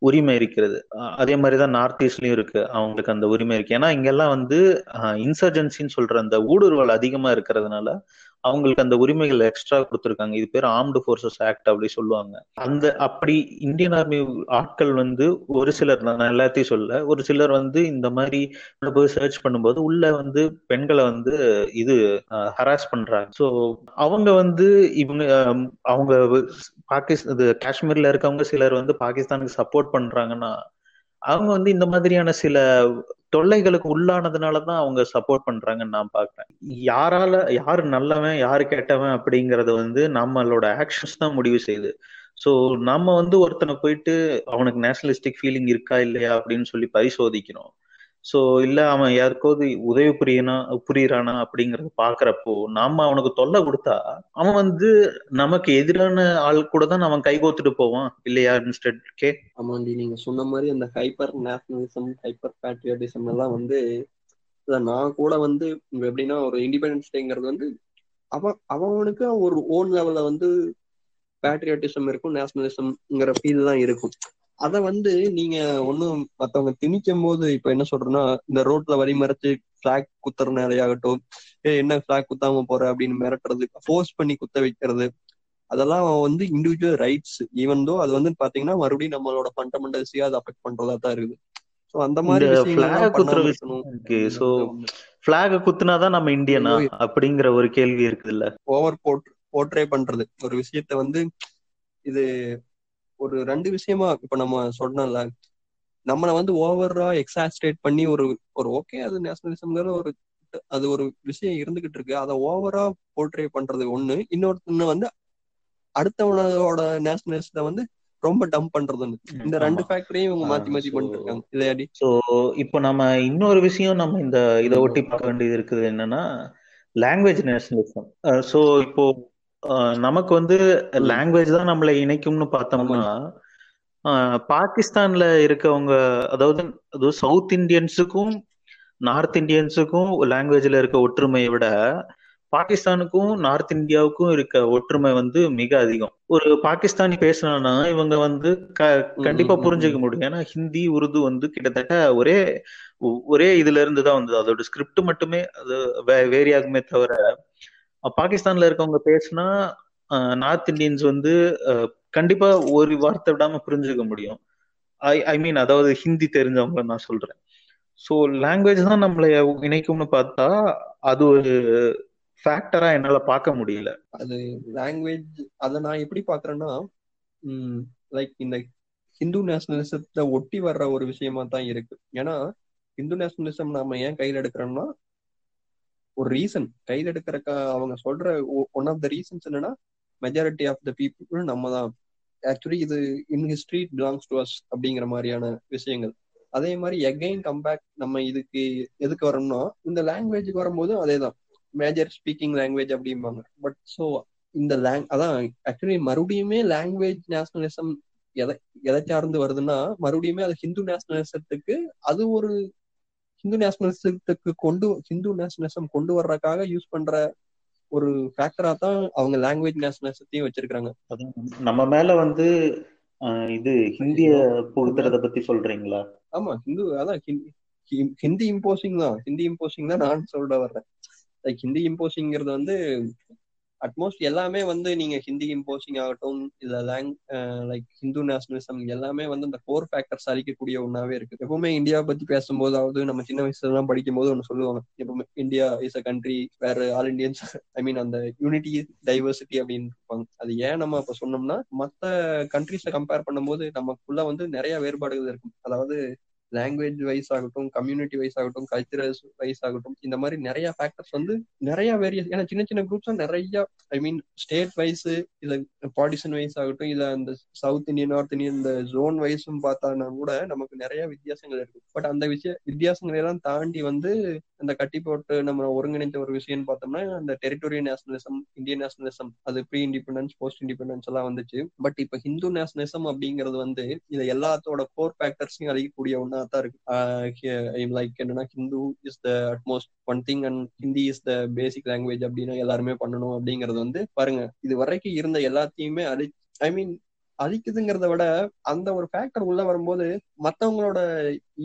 உரிமை இருக்கிறது. அதே மாதிரிதான் நார்த் ஈஸ்ட்லயும் இருக்கு. அவங்களுக்கு அந்த உரிமை இருக்கு. ஏன்னா இங்கெல்லாம் வந்து இன்சர்ஜென்சின்னு சொல்ற அந்த ஊடுருவல் அதிகமா இருக்கிறதுனால அவங்களுக்கு அந்த உரிமைகள் எக்ஸ்ட்ரா கொடுத்துருக்காங்க. இது பேர் ஆர்ம்டு ஃபோர்ஸஸ் ஆக்ட் அப்படி சொல்லுவாங்க. அந்த அப்படி இந்தியன் ஆர்மி ஆட்கள் வந்து ஒரு சிலர் நான் எல்லாத்தையும் சொல்ல ஒரு சிலர் வந்து இந்த மாதிரி போய் சர்ச் பண்ணும்போது உள்ள வந்து பெண்களை வந்து இது ஹராஸ் பண்றாங்க. ஸோ அவங்க வந்து இவங்க அவங்க பாகிஸ்தான் காஷ்மீர்ல இருக்கவங்க சிலர் வந்து பாகிஸ்தானுக்கு சப்போர்ட் பண்றாங்கன்னா அவங்க வந்து இந்த மாதிரியான சில தொல்லைகளுக்கு உள்ளானதுனாலதான் அவங்க சப்போர்ட் பண்றாங்கன்னு நான் பாக்குறேன் யாரால யாரு நல்லவன் யாரு கெட்டவன் அப்படிங்கறத வந்து நம்மளோட ஆக்ஷன்ஸ் தான் முடிவு செய்யுது. ஸோ நம்ம வந்து ஒருத்தனை போயிட்டு அவனுக்கு நேஷனலிஸ்டிக் ஃபீலிங் இருக்கா இல்லையா அப்படின்னு சொல்லி பரிசோதிக்கணும். சோ இல்ல அவன் யாருக்காவது உதவி புரியனா புரியறானா அப்படிங்கறத பாக்குறப்போ நாம அவனுக்கு தொல்லை கொடுத்தா அவன் வந்து நமக்கு எதிரான ஆள் கூட தான் அவன் கைகோத்துட்டு போவான். இல்லையா மிஸ்டர் கே ஆமாண்டி நீங்க சொன்ன மாதிரி அந்த ஹைப்பர் நேஷனலிசம் ஹைப்பர் பேட்ரியாட்டிசம் எல்லாம் வந்து நான் கூட வந்து எப்படின்னா ஒரு இண்டிபெண்டன்ஸ் டேங்கிறது வந்து அவன் அவனுக்கு ஒரு ஓன் லெவல்ல வந்து பேட்ரியாட்டிசம் இருக்கும் நேஷனலிசம்ங்கிற ஃபீல் தான் இருக்கும். அத வந்து நீங்க ஒன்னும் மத்தவங்க திணிக்கும் போது இப்ப என்ன சொல்றேன்னா இந்த ரோட்ல வரி மறைச்சு பிளாக் குத்துறனாலையாகட்டும் ஏ என்ன பிளாக் குத்தாம போற? அப்படின்னு மிரட்டுறது ஃபோர்ஸ் பண்ணி குத்த வைக்கிறது அதெல்லாம் வந்து இண்டிவிஜுவல் ரைட்ஸ் ஈவன் தோ அது வந்து பாத்தீங்கன்னா மறுபடியும் நம்மளோட ஃபண்டமெண்டல்ஸையே அது அஃபெக்ட் பண்றதா தான் இருக்குது. சோ அந்த மாதிரி எல்லாம் குத்துற இருக்கு. சோ. பிளாக குத்துனாதான் நம்ம இந்தியனா. அப்படிங்கிற ஒரு கேள்வி இருக்குதுல்ல? ஓவர் போர்ட் போர்ட்ரே பண்றது. ஒரு விஷயத்த வந்து இது ஒரு ரெண்டு விஷயமா இப்ப நம்ம சொன்னோம்ல நம்மள வந்து ஓவரா எக்ஸாஸ்டேட் பண்ணி ஒரு ஒரு ஓகே அது நேஷனலிசம்ங்கிற ஒரு அது ஒரு விஷயம் இருந்துகிட்டு இருக்கு. அதை ஓவரா போர்ட்ரே பண்றது ஒண்ணு. இன்னொருத்தன வந்து அடுத்தவனோட நேஷனலிஸ்ட வந்து ரொம்ப டம்ப் பண்றதுன்னு. இந்த ரெண்டு ஃபேக்டரையும் இவங்க மாத்தி மாத்தி பண்ணிட்டு இருக்காங்க இல்லையாடி ஸோ இப்போ நம்ம இன்னொரு விஷயம் நம்ம இந்த இதை. ஒட்டி பார்க்க வேண்டியது இருக்குது என்னன்னா லாங்குவேஜ் நேஷனலிசம் ஸோ இப்போ நமக்கு வந்து. லாங்குவேஜ் தான் நம்மளை இணைக்கும்னு பார்த்தோம்னா பாகிஸ்தான்ல இருக்கவங்க அதாவது அதாவது சவுத் இந்தியன்ஸுக்கும் நார்த் இந்தியன்ஸுக்கும் லாங்குவேஜ்ல இருக்க ஒற்றுமையை விட பாகிஸ்தானுக்கும் நார்த் இந்தியாவுக்கும் இருக்க ஒற்றுமை வந்து மிக அதிகம் ஒரு பாகிஸ்தானி பேசுனானா இவங்க வந்து க கண்டிப்பா புரிஞ்சுக்க. முடியும் ஏன்னா ஹிந்தி உருது வந்து கிட்டத்தட்ட ஒரே ஒரே இதுல இருந்து தான் வந்தது அதோட ஸ்கிரிப்ட் மட்டுமே அது வேரி ஆகுமே தவிர பாகிஸ்தான்ல இருக்கவங்க பேசுனா நார்த் இந்தியன்ஸ் வந்து கண்டிப்பா ஒரு வார்த்தை விடாம புரிஞ்சுக்க முடியும். ஐ ஐ மீன் அதாவது ஹிந்தி தெரிஞ்சவங்க நான் சொல்றேன். ஸோ லாங்குவேஜ் தான் நம்மளை இணைக்கும்னு பார்த்தா அது ஒரு ஃபேக்டரா என்னால பார்க்க முடியல. அது லாங்குவேஜ் அதை நான் எப்படி பாக்குறேன்னா லைக் இந்த ஹிந்து நேஷனலிசத்தை ஒட்டி வர்ற ஒரு விஷயமா தான் இருக்கு. ஏன்னா ஹிந்து நேஷனலிசம் நாம ஏன் கையில் எடுக்கிறோம்னா ஒரு ரீசன் கையில் எடுக்கிறக்க அவங்க சொல்ற ஒன் ஆஃப் த ரீசன்ஸ் என்னன்னா மெஜாரிட்டி ஆஃப் த பீப்புள் நம்ம தான் ஆக்சுவலி இது in history belongs to us அப்படிங்கிற மாதிரியான விஷயங்கள். அதே மாதிரி எகைன் கம்பேக் நம்ம இதுக்கு எதுக்கு வரோம்னா இந்த லாங்குவேஜுக்கு வரும்போது அதே தான் மேஜர் ஸ்பீக்கிங் லாங்குவேஜ் அப்படிம்பாங்க. பட் ஸோ இந்த லேங் அதான் ஆக்சுவலி மறுபடியுமே லாங்குவேஜ் நேஷனலிசம் எதை எதை சார்ந்து வருதுன்னா மறுபடியுமே அது ஹிந்து நேஷனலிசத்துக்கு அது ஒரு ஹிந்து நேஷனலிசத்துக்கு கொண்டு ஹிந்து நேஷனலிசம் கொண்டு வர்றதுக்காக யூஸ் பண்ற ஒரு ஃபேக்டரா தான் அவங்க லாங்குவேஜ் நேஷனலிசத்தையும் வச்சிருக்காங்க நம்ம மேல வந்து இது ஹிந்திய புகுத்துறத பத்தி சொல்றீங்களா? ஆமா ஹிந்து அதான் ஹிந்தி இம்போசிங் தான். ஹிந்தி இம்போசிங் தான் நான் சொல்ல வர்றேன். லைக் ஹிந்தி இம்போசிங்கிறது வந்து அட்மோஸ்ட் எல்லாமே வந்து நீங்க ஹிந்தி இம்போசிங் ஆகட்டும் இல்ல லேங் லைக் ஹிந்து நேஷனலிசம் எல்லாமே வந்து அந்த கோர் ஃபேக்டர்ஸ் அழிக்கக்கூடிய ஒன்னாவே இருக்கு எப்பவுமே இந்தியா பத்தி பேசும்போதாவது நம்ம சின்ன வயசுல எல்லாம் படிக்கும் போது ஒன்று சொல்லுவாங்க. எப்பவுமே இந்தியா இஸ் அ கண்ட்ரி வேற ஆல் இண்டியன்ஸ் ஐ மீன் அந்த யூனிட்டி டைவர்சிட்டி அப்படின்னு இருப்பாங்க. அது ஏன் நம்ம அப்ப சொன்னோம்னா மத்த கண்ட்ரிஸை கம்பேர் பண்ணும்போது நமக்குள்ள வந்து நிறைய வேறுபாடுகள் இருக்கும். அதாவது லாங்குவேஜ் வைஸ் ஆகட்டும் கம்யூனிட்டி வைஸ் ஆகட்டும் கல்ச்சரல்ஸ் வைஸ் ஆகட்டும் இந்த மாதிரி நிறைய ஃபேக்டர்ஸ் வந்து நிறைய வேரியஸ் ஏன்னா சின்ன சின்ன குரூப்ஸ் நிறைய ஐ மீன் ஸ்டேட் வைஸ் இல்ல பாடிஷன் வைஸ் ஆகட்டும் இல்ல அந்த சவுத் இந்தியன் நார்த் இந்தியன் இந்த ஜோன் வைஸும் பார்த்தானா கூட நமக்கு நிறைய வித்தியாசங்கள் இருக்கு. பட் அந்த விஷய வித்தியாசங்களை எல்லாம் தாண்டி வந்து அந்த கட்டி போட்டு நம்ம ஒருங்கிணைந்த ஒரு விஷயம்னு பார்த்தோம்னா அந்த டெரிட்டோரியல் நேஷனலிசம் இந்தியன் நேஷனலிசம் அது ப்ரீ இண்டிபெண்டன்ஸ் போஸ்ட் இண்டிபெண்டன்ஸ் எல்லாம் வந்துச்சு. பட் இப்ப ஹிந்து நேஷனலிசம் அப்படிங்கிறது வந்து இது எல்லாத்தோட கோர் ஃபேக்டர்ஸையும் அழிக்கக்கூடிய ஒன்னா தான் இருக்கு. லைக் என்னன்னா Hindu is the utmost one thing and Hindi is the basic language அப்படின்னா எல்லாருமே பண்ணணும் அப்படிங்கறது வந்து பாருங்க. இது வரைக்கும் இருந்த எல்லாத்தையுமே அழி ஐ மீன் அழிக்குதுங்கிறத விட அந்த ஒரு ஃபேக்டர் உள்ள வரும்போது மத்தவங்களோட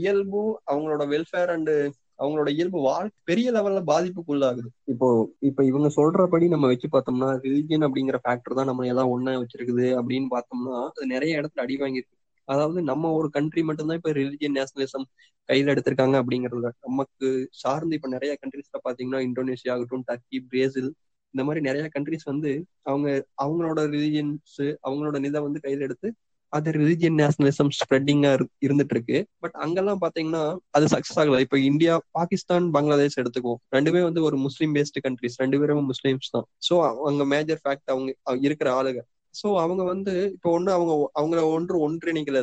இயல்பும் அவங்களோட வெல்ஃபேர் அண்ட் அவங்களோட இயல்பு வாழ்க்கை பெரிய லெவல்ல பாதிப்புக்குள்ளாகுது. இப்போ இப்ப இவங்க சொல்றபடி நம்ம வச்சு பார்த்தோம்னா ரிலிஜியன் அப்படிங்கிற ஃபேக்டர் தான் நம்ம எல்லாம் ஒண்ணா வச்சிருக்குது அப்படின்னு பார்த்தோம்னா அது நிறைய இடத்துல அடி வாங்கியிருக்கு. அதாவது நம்ம ஒரு கண்ட்ரி மட்டும்தான் இப்ப ரிலிஜியன் நேஷனலிசம் கையில எடுத்திருக்காங்க அப்படிங்கறதுல. நமக்கு சார்ந்து இப்ப நிறைய கண்ட்ரிஸ்ல பாத்தீங்கன்னா இந்தோனேஷியா ஆகட்டும் டர்க்கி பிரேசில் இந்த மாதிரி நிறைய கண்ட்ரிஸ் வந்து அவங்க அவங்களோட ரிலிஜியன்ஸ் அவங்களோட நிதை வந்து கையில எடுத்து அது ரிலிஜியன் நேஷனலிசம் ஸ்ப்ரெட்டிங்கா இருந்துட்டு இருக்கு பட் அங்கெல்லாம் பாத்தீங்கன்னா அது சக்சஸ் ஆகல. இப்ப இந்தியா பாகிஸ்தான் பங்களாதேஷ் எடுத்துக்குவோம். ரெண்டுமே வந்து ஒரு முஸ்லீம் பேஸ்டு கண்ட்ரிஸ் ரெண்டு பேரும் முஸ்லீம்ஸ் தான். சோ அவங்க மேஜர் ஃபேக்ட் அவங்க இருக்கிற ஆளுங்க. சோ அவங்க வந்து இப்போ ஒண்ணு அவங்க அவங்கள ஒன்று ஒன்றிணைக்கல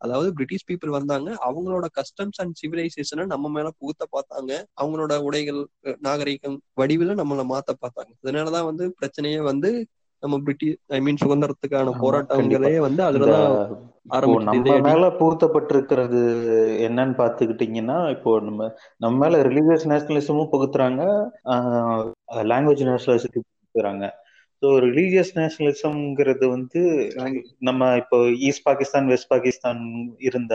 அதாவது பிரிட்டிஷ் பீப்புள் வந்தாங்க அவங்களோட கஸ்டம்ஸ் அண்ட் சிவிலைசேஷனை நம்ம மேல புகுத்த பார்த்தாங்க. அவங்களோட உடைகள் நாகரிகம் வடிவில நம்மள மாத்த பார்த்தாங்க. அதனாலதான் வந்து பிரச்சனையே வந்து நம்ம பிரிட்டிஷ் ஐ மீன் சுதந்திரத்துக்கான போராட்டங்களே வந்து அதுலதான் நம்ம மேல பூர்த்தப்பட்டிருக்கிறது என்னன்னு பாத்துக்கிட்டீங்கன்னா இப்போ நம்ம நம்ம மேல ரிலீஜியஸ் நேஷனலிசமும் புகுத்துறாங்க லாங்குவேஜ் நேஷனலிசத்துக்கு புகுத்துறாங்க. ஸோ ரிலீஜியஸ் நேஷனலிசம்ங்கிறது வந்து நம்ம இப்போ ஈஸ்ட் பாகிஸ்தான் வெஸ்ட் பாகிஸ்தான் இருந்த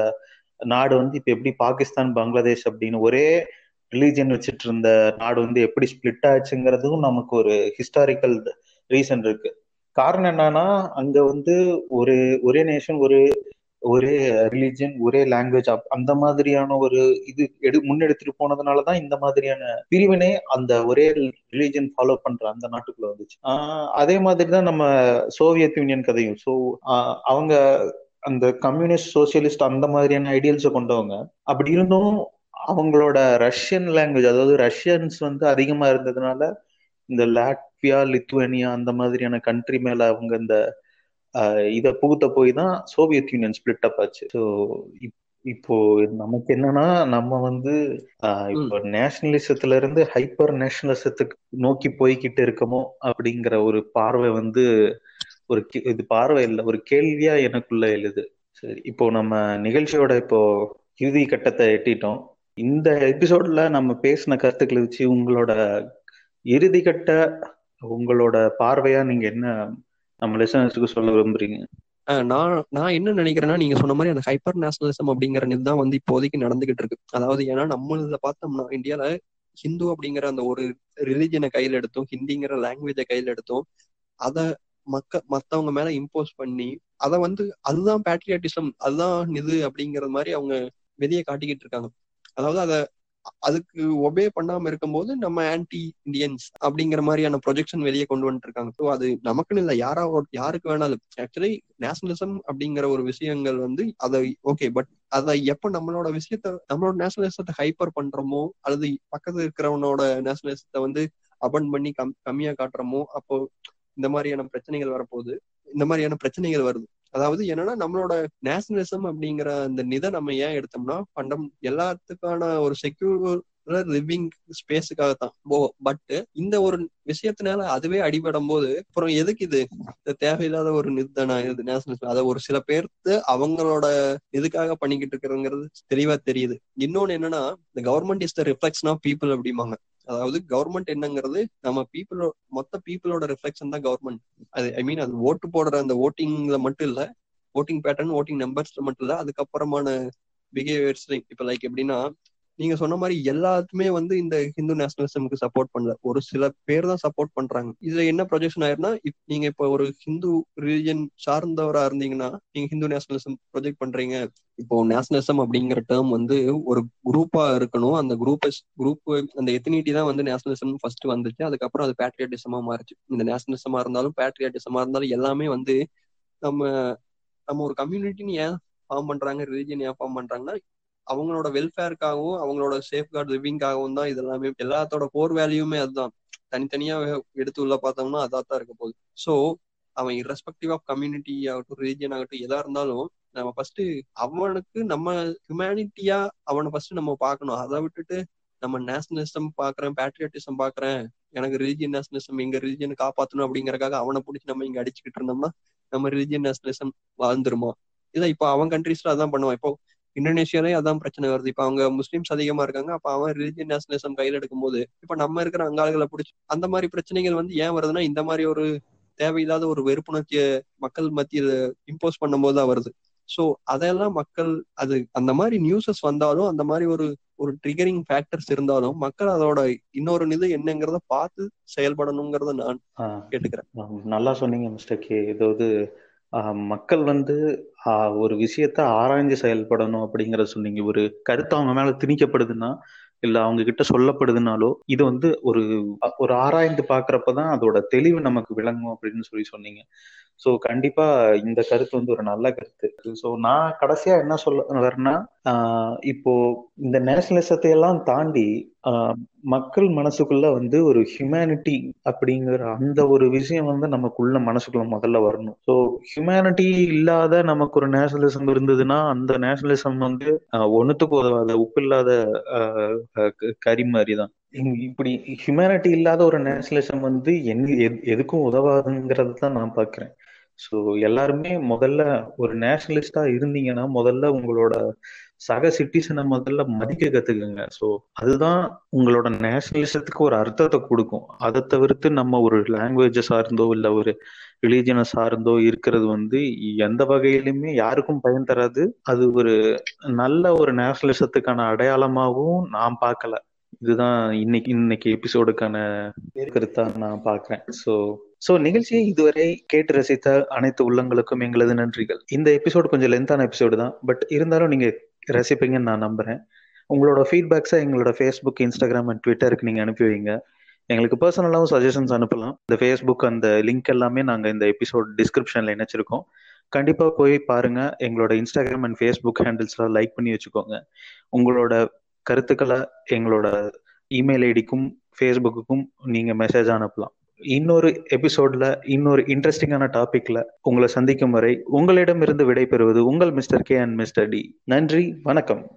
நாடு வந்து இப்போ எப்படி பாகிஸ்தான் பங்களாதேஷ் அப்படின்னு ஒரே ரிலீஜியன் வச்சுட்டு இருந்த நாடு வந்து எப்படி ஸ்பிளிட் ஆச்சுங்கிறதும் நமக்கு ஒரு ஹிஸ்டாரிக்கல் ரீசன் இருக்கு. காரணம் என்னன்னா அங்க வந்து ஒரு ஒரே நேஷன் ஒரு ஒரே ரிலீஜன் ஒரே லாங்குவேஜ் அந்த மாதிரியான ஒரு இது எடு முன்னெடுத்துட்டு போனதுனாலதான் இந்த மாதிரியான பிரிவினை அந்த ஒரே ரிலீஜன் ஃபாலோ பண்ற அந்த நாட்டுக்குள்ள வந்துச்சு. அதே மாதிரிதான் நம்ம சோவியத் யூனியன் கதையும். ஸோ அவங்க அந்த கம்யூனிஸ்ட் சோசியலிஸ்ட் அந்த மாதிரியான ஐடியல்ஸை கொண்டவங்க. அப்படி இருந்தும் அவங்களோட ரஷ்யன் லாங்குவேஜ் அதாவது ரஷ்யன்ஸ் வந்து அதிகமா இருந்ததுனால இந்த லாட்வியா லித்துவேனியா அந்த மாதிரியான கண்ட்ரி மேல அவங்க இந்த இதை புகுத்த போய் தான் சோவியத் யூனியன் ஸ்பிளிட் அப் ஆச்சு. ஸோ இப்போ நமக்கு என்னன்னா நம்ம வந்து இப்போ நேஷனலிசத்துல இருந்து ஹைப்பர் நேஷனலிசத்துக்கு நோக்கி போய்கிட்டு இருக்கமோ அப்படிங்கிற ஒரு பார்வை வந்து ஒரு இது பார்வை இல்லை ஒரு கேள்வியா எனக்குள்ள எழுது. சரி இப்போ நம்ம நிகழ்ச்சியோட இப்போ இறுதி கட்டத்தை எட்டிட்டோம். இந்த எபிசோட்ல நம்ம பேசின கருத்துக்களை வச்சு உங்களோட இறுதி கட்ட உங்களோட பார்வையா நீங்க என்ன நம்ம லெசனர்ஸுக்கு சொல்ல விரும்புறீங்க. நான் நான் என்ன நினைக்கிறேன்னா நீங்க சொன்ன மாதிரி அந்த ஹைப்பர் நேஷனலிசம் அப்படிங்கிற இதுதான் வந்து இப்போதைக்கு நடந்துகிட்டு இருக்கு. அதாவது ஏன்னா நம்மள பார்த்தோம்னா இந்தியால ஹிந்து அப்படிங்கிற அந்த ஒரு ரிலிஜனை கையில எடுத்தோம் ஹிந்திங்கிற லாங்குவேஜை கையில எடுத்தோம். அத மக்க மத்தவங்க மேல இம்போஸ் பண்ணி அதை வந்து அதுதான் பேட்ரியாட்டிசம் அதுதான் இது அப்படிங்கிற மாதிரி அவங்க வெளியே காட்டிக்கிட்டு இருக்காங்க. அதாவது அத அதுக்கு ஒபே பண்ணாம இருக்கும்போது நம்ம ஆன்டி இந்தியன்ஸ் அப்படிங்கிற மாதிரியான ப்ரொஜெக்ஷன் வெளியே கொண்டு வந்துட்டு இருக்காங்க ஸோ அது நமக்குன்னு இல்லை. யாரா யாருக்கு வேணாலும். ஆக்சுவலி நேஷனலிசம் அப்படிங்கிற ஒரு விஷயங்கள் வந்து அதை ஓகே பட் அதை எப்ப நம்மளோட விஷயத்த நம்மளோட நேஷனலிசத்தை ஹைப்பர் பண்றோமோ அல்லது பக்கத்துல இருக்கிறவனோட நேஷனலிசத்தை வந்து அபன் பண்ணி கம் கம்மியா காட்டுறோமோ அப்போ இந்த மாதிரியான பிரச்சனைகள் வரப்போகுது. இந்த மாதிரியான பிரச்சனைகள் வருது. அதாவது என்னன்னா நம்மளோட நேஷனலிசம் அப்படிங்கிற அந்த நிதை நம்ம ஏன் எடுத்தோம்னா பண்டம் எல்லாத்துக்கான ஒரு செக்யூர் லிவிங் ஸ்பேஸுக்காக தான் பட் இந்த ஒரு விஷயத்தினால அதுவே அடிபடும் போது அப்புறம் எதுக்கு இது? தேவையில்லாத ஒரு நிதானா இது நேஷனலிசம் அதை ஒரு சில பேர்த்து அவங்களோட இதுக்காக பண்ணிக்கிட்டு இருக்கிறங்கிறது தெளிவா தெரியுது. இன்னொன்னு என்னன்னா இந்த government is the reflection of people அப்படிம்பாங்க. அதாவது கவர்மெண்ட் என்னங்கிறது நம்ம பீப்புளோ மொத்த பீப்புளோட ரிஃப்ளெக்ஷன் தான் கவர்மெண்ட் அது ஐ மீன் அது ஓட்டு போடுற அந்த ஓட்டிங்ல மட்டும் இல்ல ஓட்டிங் பேட்டர்ன் ஓட்டிங் நம்பர்ஸ்ல மட்டும் இல்ல அதுக்கப்புறமான பிஹேவியர்ஸ் இப்ப லைக் எப்படின்னா நீங்க சொன்ன மாதிரி எல்லாத்துமே வந்து இந்த ஹிந்து நேஷனலிசமுக்கு சப்போர்ட் பண்ணல. ஒரு சில பேர் தான் சப்போர்ட் பண்றாங்க. இதுல என்ன ப்ரொஜெக்ஷன் ஆயிருன்னா நீங்க இப்ப ஒரு ஹிந்து ரிலிஜன் சார்ந்தவரா இருந்தீங்கன்னா நீங்க ஹிந்து நேஷனலிசம் ப்ரொஜெக்ட் பண்றீங்க. இப்போ நேஷனலிசம் அப்படிங்கிற டேர்ம் வந்து ஒரு குரூப்பா இருக்கணும். அந்த குரூப் குரூப் அந்த எத்தனிட்டி தான் வந்து நேஷனலிசம் ஃபர்ஸ்ட் வந்துச்சு. அதுக்கப்புறம் அது பேட்ரியாட்டிசமா மாறிச்சு. இந்த நேஷனலிசமா இருந்தாலும் பேட்ரியாட்டிசமா இருந்தாலும் எல்லாமே வந்து நம்ம நம்ம ஒரு கம்யூனிட்டின்னு ஏன் ஃபார்ம் பண்றாங்க? ரிலிஜன் ஏன் ஃபார்ம் பண்றாங்கன்னா அவங்களோட வெல்ஃபேருக்காகவும் அவங்களோட சேஃப்கார்டு லிவிங்காகவும் தான் இதெல்லாமே எல்லாத்தோட கோர் வேல்யூமே அதுதான். தனித்தனியா எடுத்து உள்ள பார்த்தோம்னா அதான் தான் இருக்க போகுது. ஸோ அவன் இரஸ்பெக்டிவ் ஆஃப் கம்யூனிட்டி ஆகட்டும் ரிலீஜியன் ஆகட்டும் எதா இருந்தாலும் நம்ம ஃபர்ஸ்ட் அவனுக்கு நம்ம ஹியூமனிட்டியா அவனை ஃபர்ஸ்ட் நம்ம பார்க்கணும். அதை விட்டுட்டு நம்ம நேஷனலிசம் பாக்குறேன் பேட்ரியாட்டிசம் பாக்குறேன் எனக்கு ரிலிஜியன் நேஷனலிசம் எங்க ரிலிஜியனை காப்பாற்றணும் அப்படிங்கறக்காக அவனை பிடிச்சி நம்ம இங்க அடிச்சுக்கிட்டு இருந்தோம்னா நம்ம ரிலிஜியன் நேஷனலிசம் வாழ்ந்துருமா? இல்ல இப்போ அவன் கண்ட்ரீஸ்ல அதான் பண்ணுவான். இப்போ இந்தோனேஷியாலே அதான் பிரச்சனை வருது. இப்ப அவங்க முஸ்லீம்ஸ் அதிகமா இருக்காங்க. அப்ப அவன் ரிலிஜியன் நேஷனலிசம் கையில எடுக்கும் போது இப்ப நம்ம இருக்கிற அங்காளுகளை பிடிச்சி அந்த மாதிரி பிரச்சனைகள் வந்து ஏன் வருதுன்னா இந்த மாதிரி ஒரு தேவையில்லாத ஒரு வெறுப்புணர்ச்சியை மக்கள் மத்தியில இம்போஸ் பண்ணும் போது தான் வருது. சோ அதெல்லாம் மக்கள் அது அந்த மாதிரி நியூஸஸ் வந்தாலும் அந்த மாதிரி ஒரு ஒரு ட்ரிகரிங் ஃபேக்டர்ஸ் இருந்தாலும் மக்கள் அதோட இன்னொரு இது என்னங்கிறத பார்த்து செயல்படணுங்கிறத நான் கேட்டுக்கிறேன். நல்லா சொன்னீங்க மிஸ்டர் கே. ஏதாவது மக்கள் வந்து ஒரு விஷயத்த ஆராய்ஞ்சு செயல்படணும் அப்படிங்கறத சொன்னீங்க. ஒரு கருத்து அவங்க மேல திணிக்கப்படுதுன்னா இல்ல அவங்க கிட்ட சொல்லப்படுதுனாலோ இது வந்து ஒரு ஒரு ஆராய்ந்து பாக்குறப்பதான் அதோட தெளிவு நமக்கு விளங்கும் அப்படின்னு சொல்லி சொன்னீங்க. ஸோ கண்டிப்பா இந்த கருத்து வந்து ஒரு நல்ல கருத்து. ஸோ நான் கடைசியா என்ன சொல்ல வரேன்னா இப்போ இந்த நேஷனலிசத்தை எல்லாம் தாண்டி மக்கள் மனசுக்குள்ள வந்து ஒரு ஹியூமனிட்டி அப்படிங்கிற அந்த ஒரு விஷயம் வந்து நமக்குள்ள மனசுக்குள்ள முதல்ல வரணும். ஸோ ஹியூமனிட்டி இல்லாத நமக்கு ஒரு நேஷனலிசம் இருந்ததுன்னா அந்த நேஷனலிசம் வந்து ஒன்றுத்துக்கு உதவாத உப்பு இல்லாத கறி மாதிரி தான் இப்படி ஹியூமனிட்டி இல்லாத ஒரு நேஷனலிசம் வந்து எதுக்கும் உதவாதுங்கிறது தான் நான் பாக்குறேன். ஸோ எல்லாருமே முதல்ல ஒரு நேஷனலிஸ்டா இருந்தீங்கன்னா முதல்ல உங்களோட சக சிட்டிசனை முதல்ல மதிக்க கத்துக்குங்க. ஸோ அதுதான் உங்களோட நேஷனலிசத்துக்கு ஒரு அர்த்தத்தை கொடுக்கும். அதை தவிர்த்து நம்ம ஒரு லாங்குவேஜை சார்ந்தோ இல்லை ஒரு ரிலீஜனை சார்ந்தோ இருக்கிறது வந்து எந்த வகையிலுமே யாருக்கும் பயன் தராது. அது ஒரு நல்ல ஒரு நேஷனலிசத்துக்கான அடையாளமாகவும் நான் பார்க்கல. இதுதான் இன்னைக்கு இன்னைக்கு எபிசோடுக்கான கருத்தா நான் பாக்குறேன் ஸோ ஸோ நிகழ்ச்சியை இதுவரை கேட்டு ரசித்த அனைத்து உள்ளங்களுக்கும் எங்களது நன்றிகள். இந்த எபிசோடு கொஞ்சம் லென்த்தான எபிசோடு தான். பட் இருந்தாலும் நீங்க ரசிப்பீங்கன்னு நான் நம்புறேன். உங்களோட ஃபீட்பேக்ஸை எங்களோட ஃபேஸ்புக் இன்ஸ்டாகிராம் அண்ட் ட்விட்டருக்கு நீங்க அனுப்பி வைங்க. எங்களுக்கு பர்சனலாகவும் சஜஷன்ஸ் அனுப்பலாம். இந்த ஃபேஸ்புக் அந்த லிங்க் எல்லாமே நாங்கள் இந்த எபிசோட் டிஸ்கிரிப்ஷன்ல இணைச்சிருக்கோம். கண்டிப்பா போய் பாருங்க. எங்களோட இன்ஸ்டாகிராம் அண்ட் ஃபேஸ்புக் ஹேண்டில்ஸ்லாம் லைக் பண்ணி வச்சுக்கோங்க. உங்களோட கருத்துக்களை எங்களோட இமெயில் ஐடிக்கும் ஃபேஸ்புக்குக்கும் நீங்க மெசேஜ் அனுப்பலாம். இன்னொரு எபிசோட்ல இன்னொரு இன்ட்ரெஸ்டிங்கான டாபிக்ல உங்களை சந்திக்கும் வரை உங்களிடமிருந்து விடைபெறுவது உங்கள் mister K and mister T நன்றி வணக்கம்.